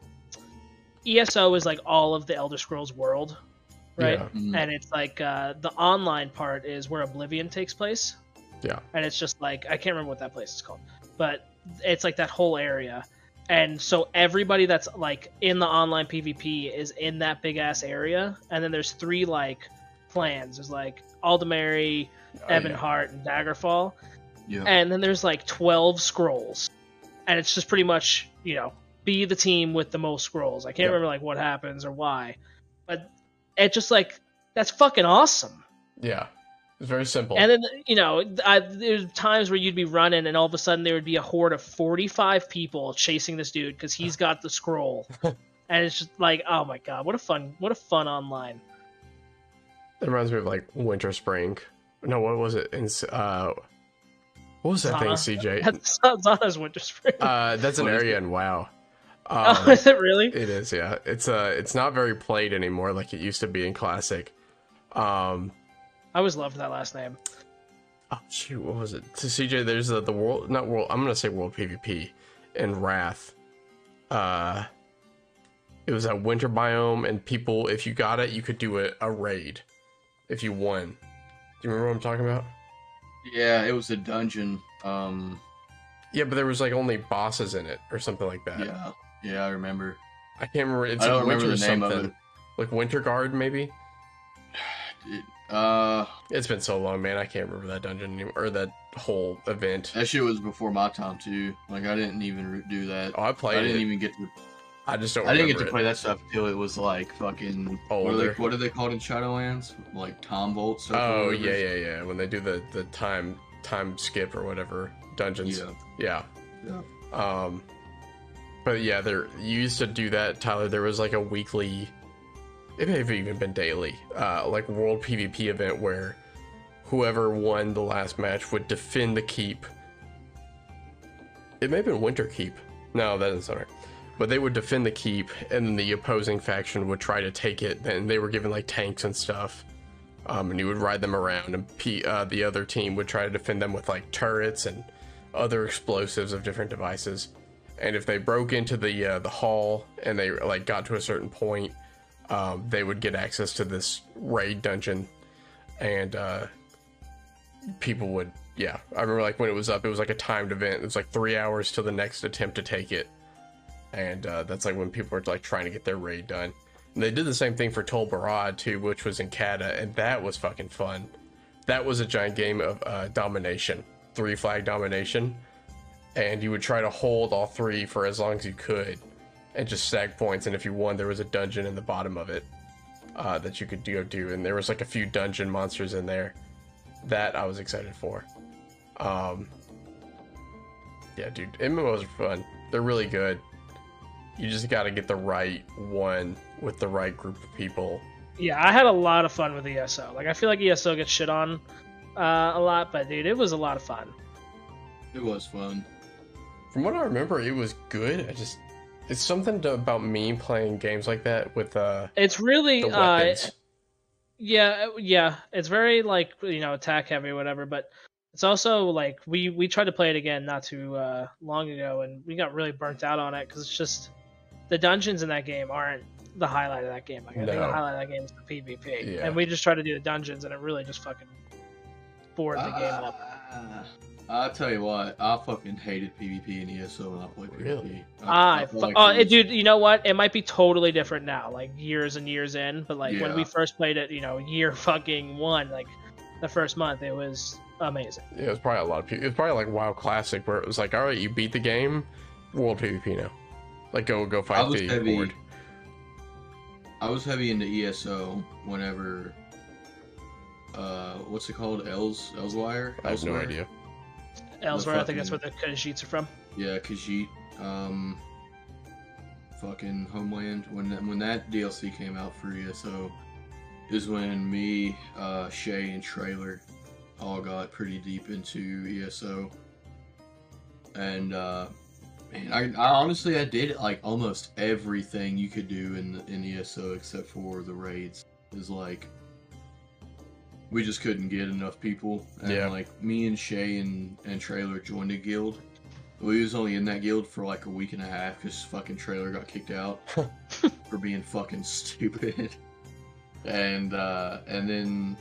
ESO is like all of the Elder Scrolls world, right? Yeah. Mm. and it's like uh, the online part is where Oblivion takes place. Yeah. And it's just like I can't remember what that place is called, but it's like that whole area, and so everybody that's like in the online PvP is in that big ass area, and then there's three like clans. There's like Aldmeri, Oh, Ebon yeah. Heart, and Daggerfall, Yeah. and then there's like 12 scrolls, and it's just pretty much you know be the team with the most scrolls. I can't Yep. remember like what happens or why, but it just like that's fucking awesome. Yeah. It's very simple. And then you know, I, there's times where you'd be running, and all of a sudden there would be a horde of 45 people chasing this dude because he's got the scroll, and it's just like, oh my god, what a fun, what a fun online. It reminds me of like Winter Spring. No, what was it? In, uh, what was that thing, CJ? That's not Zana's Winter Spring. Uh, that's an area in WoW. oh, Um, is it really? it is, yeah. It's uh, it's not very played anymore like it used to be in Classic. Um, I always loved that last name. oh shoot, what was it? To CJ, there's the the world, not world. I'm gonna say world PvP in Wrath. Uh, it was a winter biome, and people, if you got it, you could do a, a raid if you won. Do you remember what I'm talking about? Yeah, it was a dungeon. Um. Yeah, but there was like only bosses in it or something like that. Yeah. Yeah, I remember. I can't remember. It's I don't like remember the name of it. Like Winter Guard, maybe. It- uh, It's been so long, man. I can't remember that dungeon anymore, or that whole event. that shit was before my time too. Like I didn't even do that. Oh, I played. I didn't it. even get to. I just don't. I didn't get to it. play that stuff until it was like fucking. What are, they, what are they called in Shadowlands? Like Tom Volt stuff. Oh yeah, yeah, yeah. When they do the the time time skip or whatever dungeons. Yeah. Yeah. Um, but yeah, there you used to do that, Tyler. There was like a weekly, it may have even been daily, uh, like world PvP event where whoever won the last match would defend the keep. It may have been Winter Keep. No, that doesn't sound right. But they would defend the keep, and the opposing faction would try to take it. Then they were given like tanks and stuff, um, and you would ride them around, and P- uh, the other team would try to defend them with like turrets and other explosives of different devices. And if they broke into the uh, the hall and they like got to a certain point, um, they would get access to this raid dungeon, and uh, people would yeah. I remember like when it was up, it was like a timed event. It was like three hours till the next attempt to take it, and uh, that's like when people were like trying to get their raid done. And they did the same thing for Tol Barad too, which was in Kata, and that was fucking fun. That was a giant game of uh, domination, three flag domination, and you would try to hold all three for as long as you could, and just stack points. And if you won, there was a dungeon in the bottom of it uh, that you could go do, and there was like a few dungeon monsters in there. That I was excited for. Um, yeah, dude, MMOs are fun. They're really good. You just got to get the right one with the right group of people. Yeah, I had a lot of fun with ESO. Like I feel like ESO gets shit on uh, a lot, but dude, it was a lot of fun. It was fun. From what I remember, it was good. I just it's something to, about me playing games like that with uh It's really the uh, weapons. yeah, yeah. It's very like you know attack heavy or whatever, but it's also like we we tried to play it again not too uh, long ago, and we got really burnt out on it because it's just the dungeons in that game aren't the highlight of that game. Like I think the highlight of that game is the PvP, Yeah. and we just try to do the dungeons, and it really just fucking board the game up. Ah, I'll tell you what, I fucking hated PvP and ESO when I played PvP. Really? I, felt fu- like oh, it it- dude, you know what? It might be totally different now, like years and years in. But like when we first played it, you know, year fucking one, like the first month, it was amazing. Yeah, it was probably a lot of people. It was probably like WoW Classic, where it was like, all right, you beat the game, World PvP now. Like, go go I fight was the heavy. board. I was heavy into ESO whenever. Uh, what's it called? Els Elsweyr. I have no idea. Elsweyr, I think that's where the Khajiits are from. Yeah, Khajiit. Um, fucking Homeland. When that, when that DLC came out for ESO, is when me, uh, Shay, and Trailer all got pretty deep into ESO. And uh, man, I, I honestly I did like almost everything you could do in in ESO except for the raids. Is like we just couldn't get enough people. And Yeah. like me and Shay and, and Trailer joined a guild. We was only in that guild for like a week and a half because fucking Trailer got kicked out for being fucking stupid. And uh, and then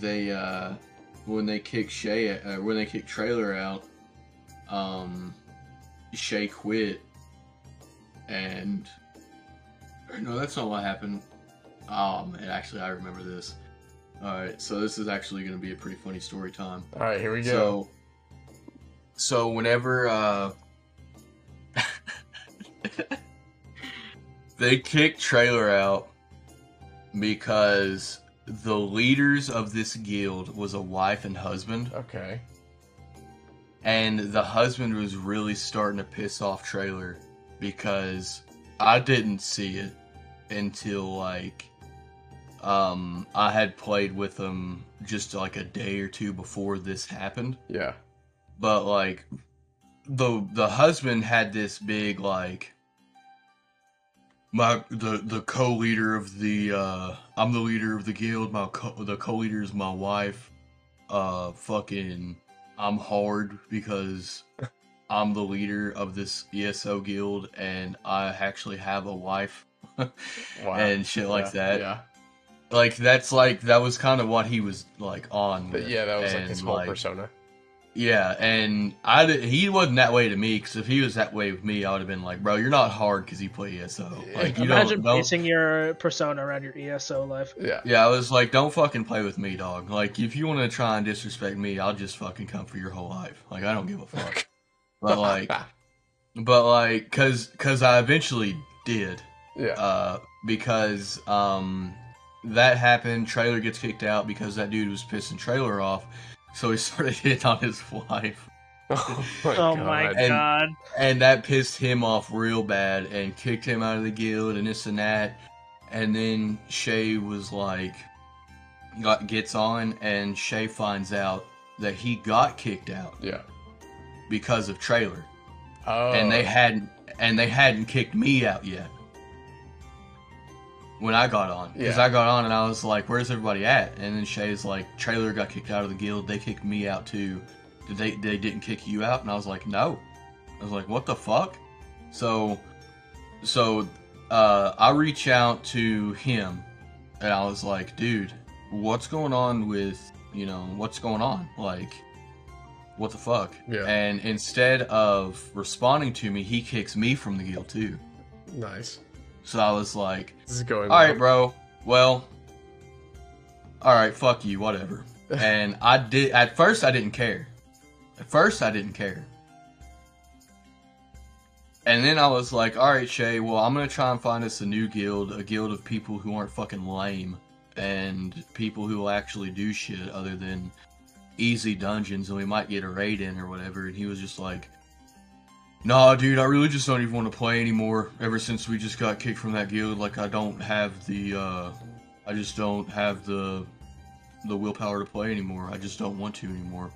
they uh, when they kicked Shay uh, when they kicked Trailer out, um, Shay quit. And no, that's not what happened. Um, and actually I remember this. All right, so this is actually going to be a pretty funny story time. All right, here we go. So, so whenever uh, they kicked Trailer out because the leaders of this guild was a wife and husband, okay. And the husband was really starting to piss off Trailer because I didn't see it until like um I had played with them just like a day or two before this happened. Yeah. but like the the husband had this big like my the the co-leader of the uh I'm the leader of the guild my co- the co-leader is my wife uh fucking I'm hard because I'm the leader of this ESO guild and I actually have a wife Wow. and shit like Yeah, that Yeah. like that's like that was kind of what he was like on But yeah, that was like his whole persona. Yeah, and I did, he wasn't that way to me because if he was that way with me, I would have been like, bro, you're not hard because you play ESO. Like you Imagine don't, don't. basing your persona around your ESO life. Yeah. Yeah, I was like, don't fucking play with me, dog. Like if you want to try and disrespect me, I'll just fucking come for your whole life. Like I don't give a fuck. but like, but like, cause cause I eventually did. yeah. Uh, because um, that happened. Trailer gets kicked out because that dude was pissing Trailer off. So he started hitting on his wife. oh my oh god. my And- god. and that pissed him off real bad and kicked him out of the guild and this and that and then shay was like got gets on and shay finds out that he got kicked out Yeah. because of trailer Oh. and they hadn't and they hadn't kicked me out yet when I got on because Yeah. I got on and I was like, "Where's everybody at?" And then Shay's like, "Trailer got kicked out of the guild. They kicked me out too. Did they? They didn't kick you out?" And I was like, "No." I was like, "What the fuck?" So, so uh, I reach out to him and I was like, "Dude, what's going on with you know what's going on? Like, what the fuck?" Yeah. And instead of responding to me, he kicks me from the guild too. Nice. So I was like, This is going. all right, well. bro. Well, all right, fuck you, whatever. and I did. At first, I didn't care. At first, I didn't care. And then I was like, all right, Shay. Well, I'm gonna try and find us a new guild, a guild of people who aren't fucking lame and people who will actually do shit other than easy dungeons, and we might get a raid in or whatever. And he was just like. Nah, dude, I really just don't even want to play anymore. Ever since we just got kicked from that guild, like I don't have the, uh, I just don't have the, the willpower to play anymore. I just don't want to anymore.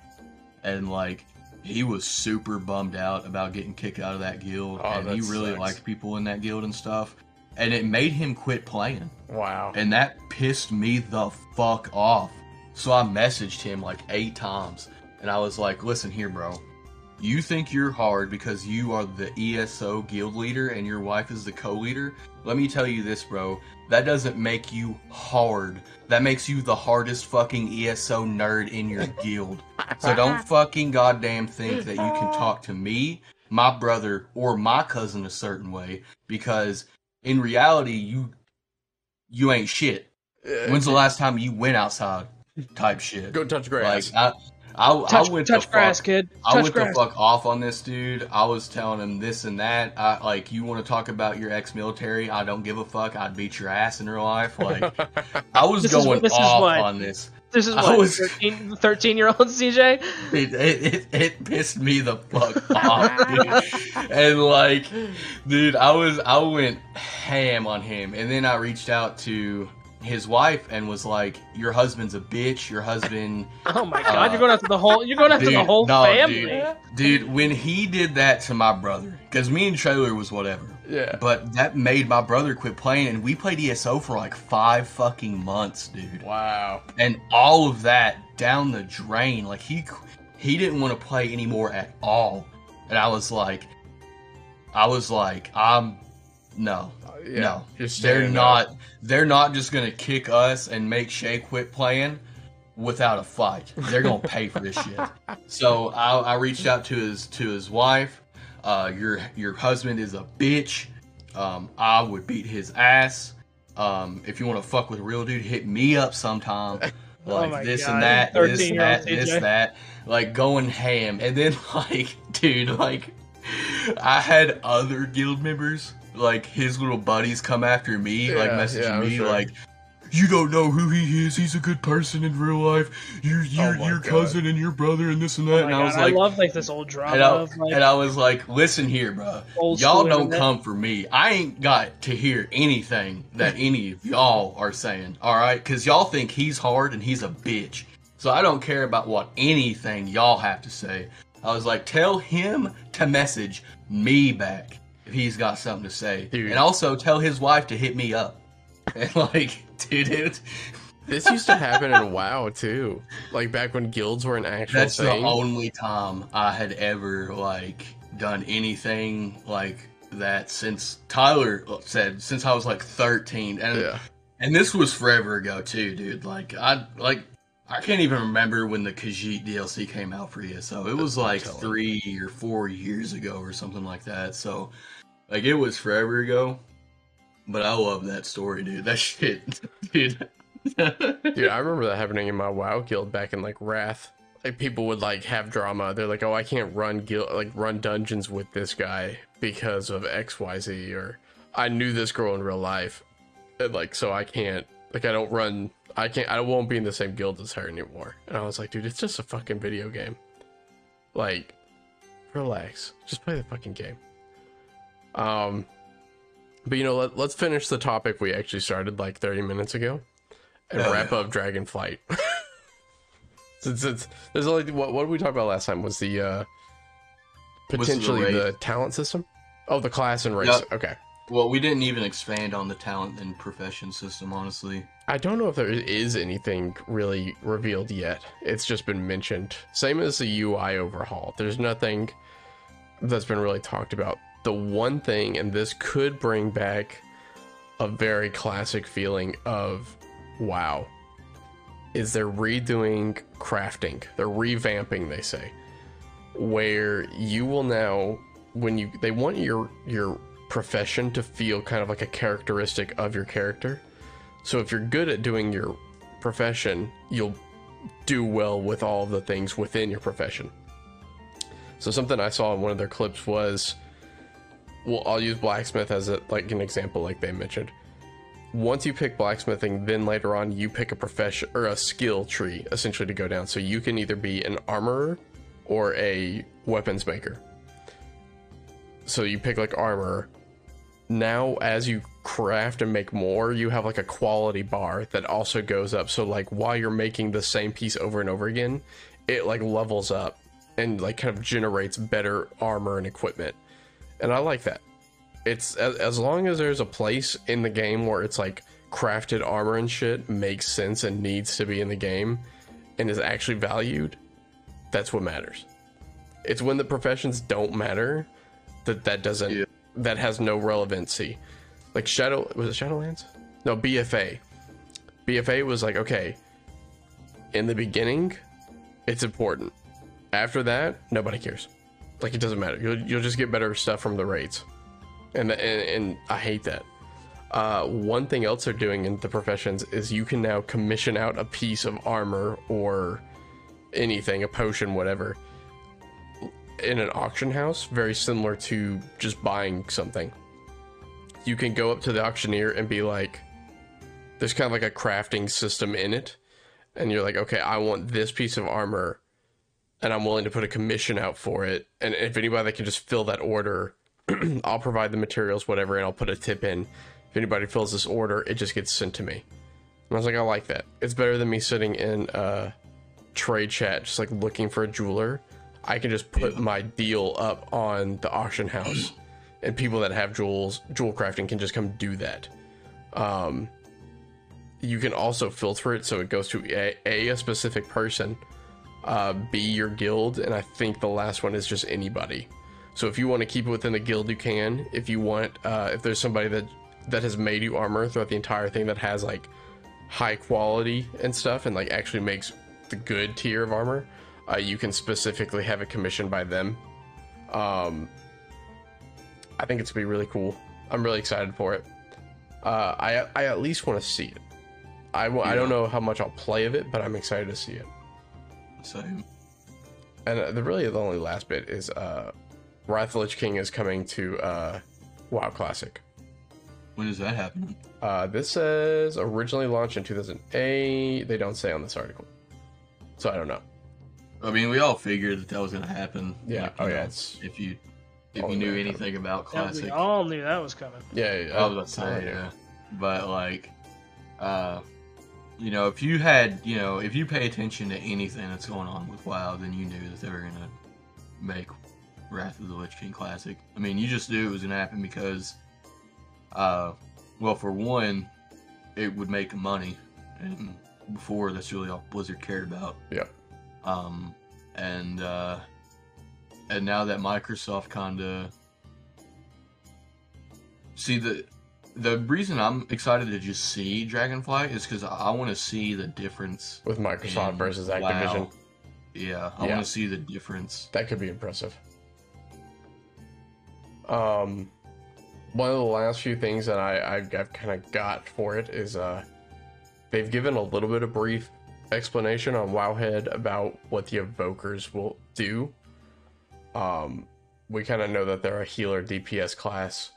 And like, he was super bummed out about getting kicked out of that guild, Oh, and he really sucks. liked people in that guild and stuff. And it made him quit playing, Wow. and that pissed me the fuck off. So I messaged him like eight times, and I was like, "Listen here, bro." You think you're hard because you are the ESO guild leader and your wife is the co-leader. Let me tell you this, bro. That doesn't make you hard. That makes you the hardest fucking ESO nerd in your guild. So don't fucking goddamn think that you can talk to me, my brother, or my cousin a certain way because in reality you you ain't shit. Uh, When's the last time you went outside? Type shit. Go touch grass. Like I, I, Touch, I went touch the grass, fuck, kid. I went grass. the fuck off on this dude. I was telling him this and that. I, like, you want to talk about your ex-military? I don't give a fuck. I'd beat your ass in real life. Like, I was going is off what- on this. This is what was- 13, 13 year old CJ. It, it, it, it pissed me the fuck off, dude. And like, dude, I was I went ham on him, and then I reached out to his wife and was like, "Your husband's a bitch. Your husband." Oh my god, Uh, you're going after the whole. You're going after the whole no, family. dude. Dude, when he did that to my brother, because me and Trailer was whatever, yeah. but that made my brother quit playing, and we played ESO for like five fucking months, dude. Wow. And all of that down the drain. Like he he didn't want to play anymore at all, and I was like, I was like, I'm no, Yeah. no, they're not. They're not just gonna kick us and make Shay quit playing without a fight. They're gonna pay for this shit. So I, I reached out to his to his wife. Uh, your your husband is a bitch. Um, I would beat his ass. Um, if you want to fuck with a real dude, hit me up sometime. Oh Like my this God, and that, this 13-year-old that, this TJ. that, like going ham. And then like, dude, like I had other guild members, like his little buddies, come after me, like Yeah, messaging yeah, me, sure. like, "You don't know who he is. He's a good person in real life. You're oh you're Oh my your God. cousin and your brother and this and that." Oh my and I God, was I love like this old drama and I, of like and I was like, "Listen here, bro. Y'all don't come for me. I ain't got to hear anything that any of y'all are saying. All right, because y'all think he's hard and he's a bitch. So I don't care about what anything y'all have to say. I was like, tell him to message me back if he's got something to say, Dude. and also tell his wife to hit me up. And like, dude, it, This used to happen in WoW too. Like back when guilds were an actual that's thing. the only time I had ever like done anything like that since Tyler said since I was like 13 and yeah. and this was forever ago too dude like I like I can't even remember when the Khajiit DLC came out for ESO it was like 3 or 4 years ago or something like that so like it was forever ago but I love that story dude that shit dude Dude, I remember that happening in my WoW guild back in like Wrath. Like people would like have drama. They're like, "Oh, I can't run guild like run dungeons with this guy because of X, Y, Z," or "I knew this girl in real life, and like so I can't like I don't run. I can't. I won't be in the same guild as her anymore." And I was like, "Dude, it's just a fucking video game. Like, relax. Just play the fucking game." Um, but you know, let, let's finish the topic we actually started like 30 minutes ago and Oh, wrap yeah. up Dragonflight. Since it's there's only what what did we talk about last time was the uh Was the potentially the talent system. Oh, the class and race. Yep. Okay. well we didn't even expand on the talent and profession system honestly I don't know if there is anything really revealed yet. It's just been mentioned. Same as the UI overhaul. There's nothing that's been really talked about. The one thing, and this could bring back a very classic feeling of wow, is they're redoing crafting. They're revamping, they say, where you will now when you they want your your profession to feel kind of like a characteristic of your character. So if you're good at doing your profession, you'll do well with all of the things within your profession. So something I saw in one of their clips was well, I'll use blacksmith as a, like an example like they mentioned. Once you pick blacksmithing, then later on you pick a profession or a skill tree essentially to go down. So you can either be an armorer or a weapons maker. So you pick like armor. Now as you craft and make more, you have like a quality bar that also goes up. So like while you're making the same piece over and over again, it like levels up and like kind of generates better armor and equipment. And I like that. It's as, as long as there's a place in the game where it's like crafted armor and shit makes sense and needs to be in the game and is actually valued, that's what matters. It's when the professions don't matter that that doesn't Yeah. that has no relevancy. Like Shadow was it Shadowlands? No, BFA. BFA was like, okay, in the beginning, it's important. After that, nobody cares. Like it doesn't matter. You'll you'll just get better stuff from the raids, and and, and I hate that. Uh, one thing else they're doing in the professions is you can now commission out a piece of armor or anything, a potion, whatever, in an auction house, very similar to just buying something. You can go up to the auctioneer and be like, there's kind of like a crafting system in it. And you're like, okay, I want this piece of armor and I'm willing to put a commission out for it. And if anybody that can just fill that order, I'll provide the materials, whatever, and I'll put a tip in. If anybody fills this order, it just gets sent to me. And I was like, I like that. It's better than me sitting in a trade chat, just like looking for a jeweler. I can just put my deal up on the auction house, and people that have jewels, jewel crafting, can just come do that. Um, you can also filter it so it goes to a, a, a specific person, uh, B your guild, and I think the last one is just anybody. So if you want to keep it within the guild, you can. If you want, uh, if there's somebody that that has made you armor throughout the entire thing that has like high quality and stuff, and like actually makes the good tier of armor, uh, you can specifically have it commissioned by them. Um, I think it's gonna be really cool. I'm really excited for it. Uh, I I at least want to see it. I don't know how much I'll play of it, but I'm excited to see it. Same. And uh, the really the only last bit is uh, Wrath of the Lich King is coming to uh, WoW Classic. When is that happening? Uh, this says originally launched in 2008. They don't say on this article, so I don't know. I mean, we all figured that that was gonna happen. Yeah. Like, oh you yeah. It's If you if you knew yeah. anything about Yeah, classic, we all knew that was coming. yeah. yeah, I was about to say know. yeah. But like, uh, you know, if you had, you know, if you pay attention to anything that's going on with WoW, then you knew that they were gonna make Wrath of the Lich King classic. I mean, you just knew it was gonna happen because, uh, well, for one, it would make money, and before that's really all Blizzard cared about. Yeah. Um, and uh, and now that Microsoft kinda see the the reason I'm excited to just see Dragonfly is because I, want to see the difference. With Microsoft in versus WoW. Activision, Yeah, I Yeah. want to see the difference. that could be impressive. Um, one of the last few things that I, I I've kind of got for it is uh, they've given a little bit of brief explanation on Wowhead about what the evokers will do. Um, we kind of know that they're a healer DPS class.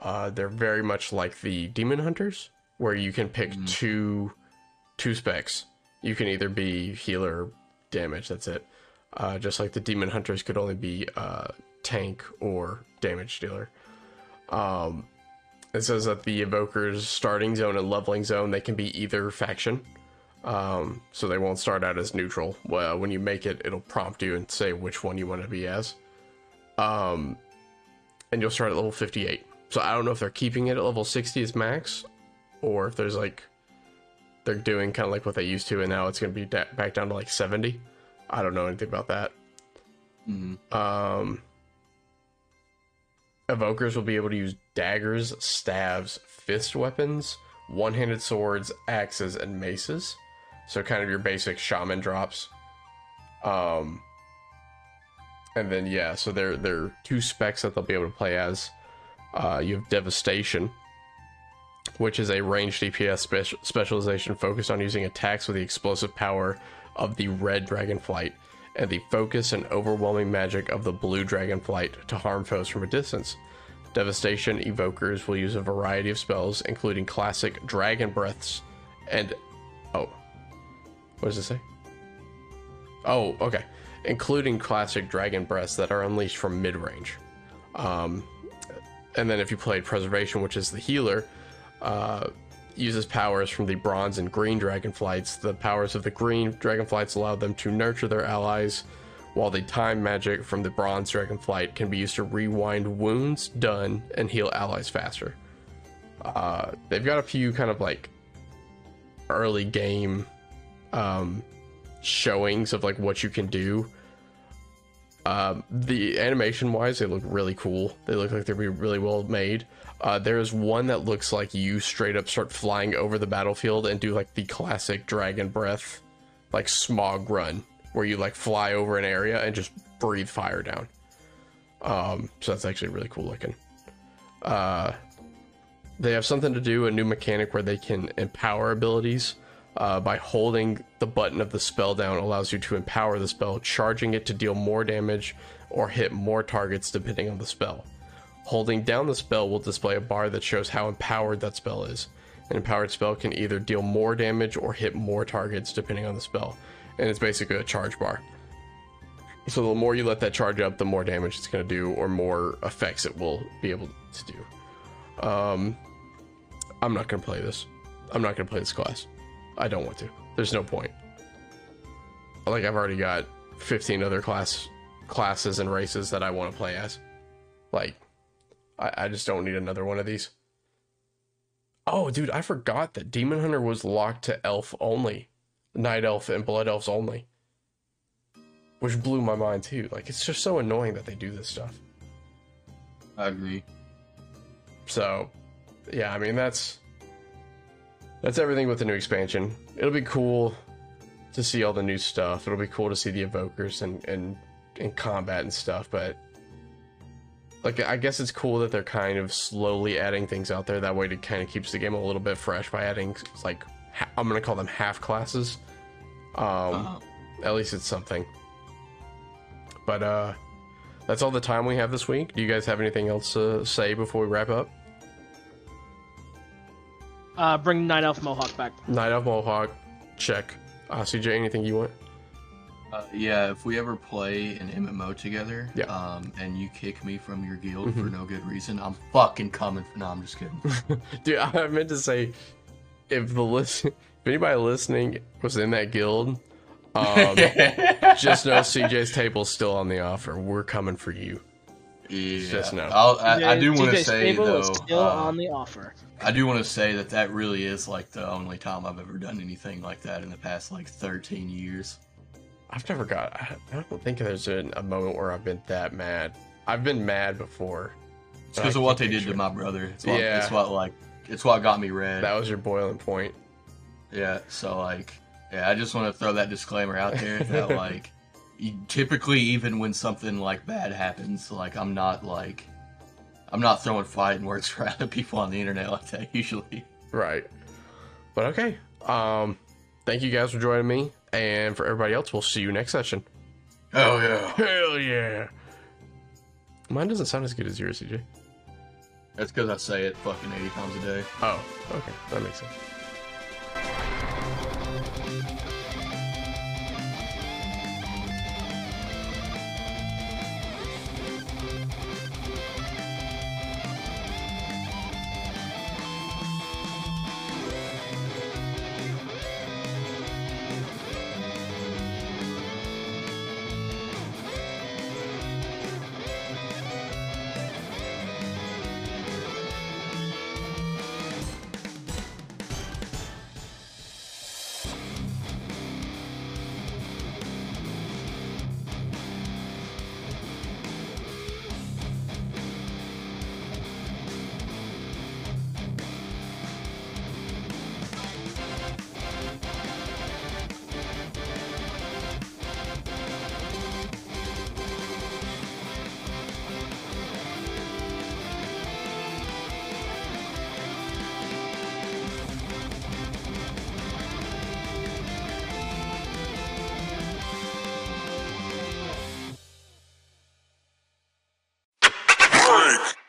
Uh, they're very much like the demon hunters, where you can pick Mhm. two two specs. You can either be healer, or damage. That's it. Uh, just like the demon hunters could only be uh, tank or damage dealer. Um, it says that the evokers starting zone and leveling zone they can be either faction. Um, so they won't start out as neutral. Well, when you make it, it'll prompt you and say which one you want to be as. Um, and you'll start at level 58. So I don't know if they're keeping it at level 60 as max, or if there's like they're doing kind of like what they used to, and now it's going to be da- back down to like 70. I don't know anything about that. hmm Um, evokers will be able to use daggers, staves, fist weapons, one-handed swords, axes, and maces. So kind of your basic shaman drops. Um, and then yeah, so there there are two specs that they'll be able to play as. Uh, you have devastation, which is a ranged DPS spec- specialization focused on using attacks with the explosive power of the red dragonflight and the focus and overwhelming magic of the blue dragonflight to harm foes from a distance. Devastation evokers will use a variety of spells, including classic dragon breaths and. Oh. What does it say? Oh, okay. Including classic dragon breaths that are unleashed from mid range. Um, and then if you played Preservation, which is the healer, uh, uses powers from the bronze and green dragonflights. The powers of the green dragonflights allow them to nurture their allies, while the time magic from the bronze dragonflight can be used to rewind wounds done and heal allies faster. Uh, they've got a few kind of like early game um, showings of like what you can do. Um, the animation wise, they look really cool. They look like they're really well made. Uh, there's one that looks like you straight up start flying over the battlefield and do like the classic dragon breath, like smog run, where you like fly over an area and just breathe fire down. Um, so that's actually really cool looking. Uh, they have something to do, a new mechanic where they can empower abilities. Uh, by holding the button of the spell down allows you to empower the spell, charging it to deal more damage or hit more targets depending on the spell. Holding down the spell will display a bar that shows how empowered that spell is. An empowered spell can either deal more damage or hit more targets depending on the spell, and it's basically a charge bar. So the more you let that charge up, the more damage it's going to do, or more effects it will be able to do. Um, I'm not going to play this. I'm not going to play this class. I don't want to. There's no point. Like I've already got 15 other class classes and races that I want to play as. Like, I, I just don't need another one of these. Oh, dude, I forgot that Demon Hunter was locked to elf only, night elf and blood elves only, which blew my mind too. Like, it's just so annoying that they do this stuff. I agree. So, yeah, I mean that's that's everything with the new expansion. It'll be cool to see all the new stuff. It'll be cool to see the evokers and and and combat and stuff, but like I guess it's cool that they're kind of slowly adding things out there. That way, it kind of keeps the game a little bit fresh by adding like ha- I'm gonna call them half classes. Um, uh-huh. at least it's something. But uh, that's all the time we have this week. Do you guys have anything else to say before we wrap up? Uh, bring Night Elf Mohawk back. Night Elf Mohawk, check. Uh, CJ, anything you want? Uh, yeah, if we ever play an MMO together, yeah. um, and you kick me from your guild mm-hmm. for no good reason, I'm fucking coming. For, no, I'm just kidding. Dude, I meant to say, if the list, if anybody listening was in that guild, um, just know CJ's table's still on the offer. We're coming for you. Yeah, just know. I, I do want to say though, still uh, on the offer. I do want to say that that really is like the only time I've ever done anything like that in the past like 13 years. I've never got. I don't think there's a, a moment where I've been that mad. I've been mad before. It's because of what they did to my brother. It's what, yeah, it's what like it's what got me red. That was your boiling point. Yeah. So like, yeah, I just want to throw that disclaimer out there that like, typically even when something like bad happens, like I'm not like I'm not throwing fighting words around other people on the internet like that usually. Right. But okay. Um, thank you guys for joining me, and for everybody else, we'll see you next session. Hell yeah! Hell yeah! Mine doesn't sound as good as yours, CJ. That's because I say it fucking 80 times a day. Oh, okay. That makes sense.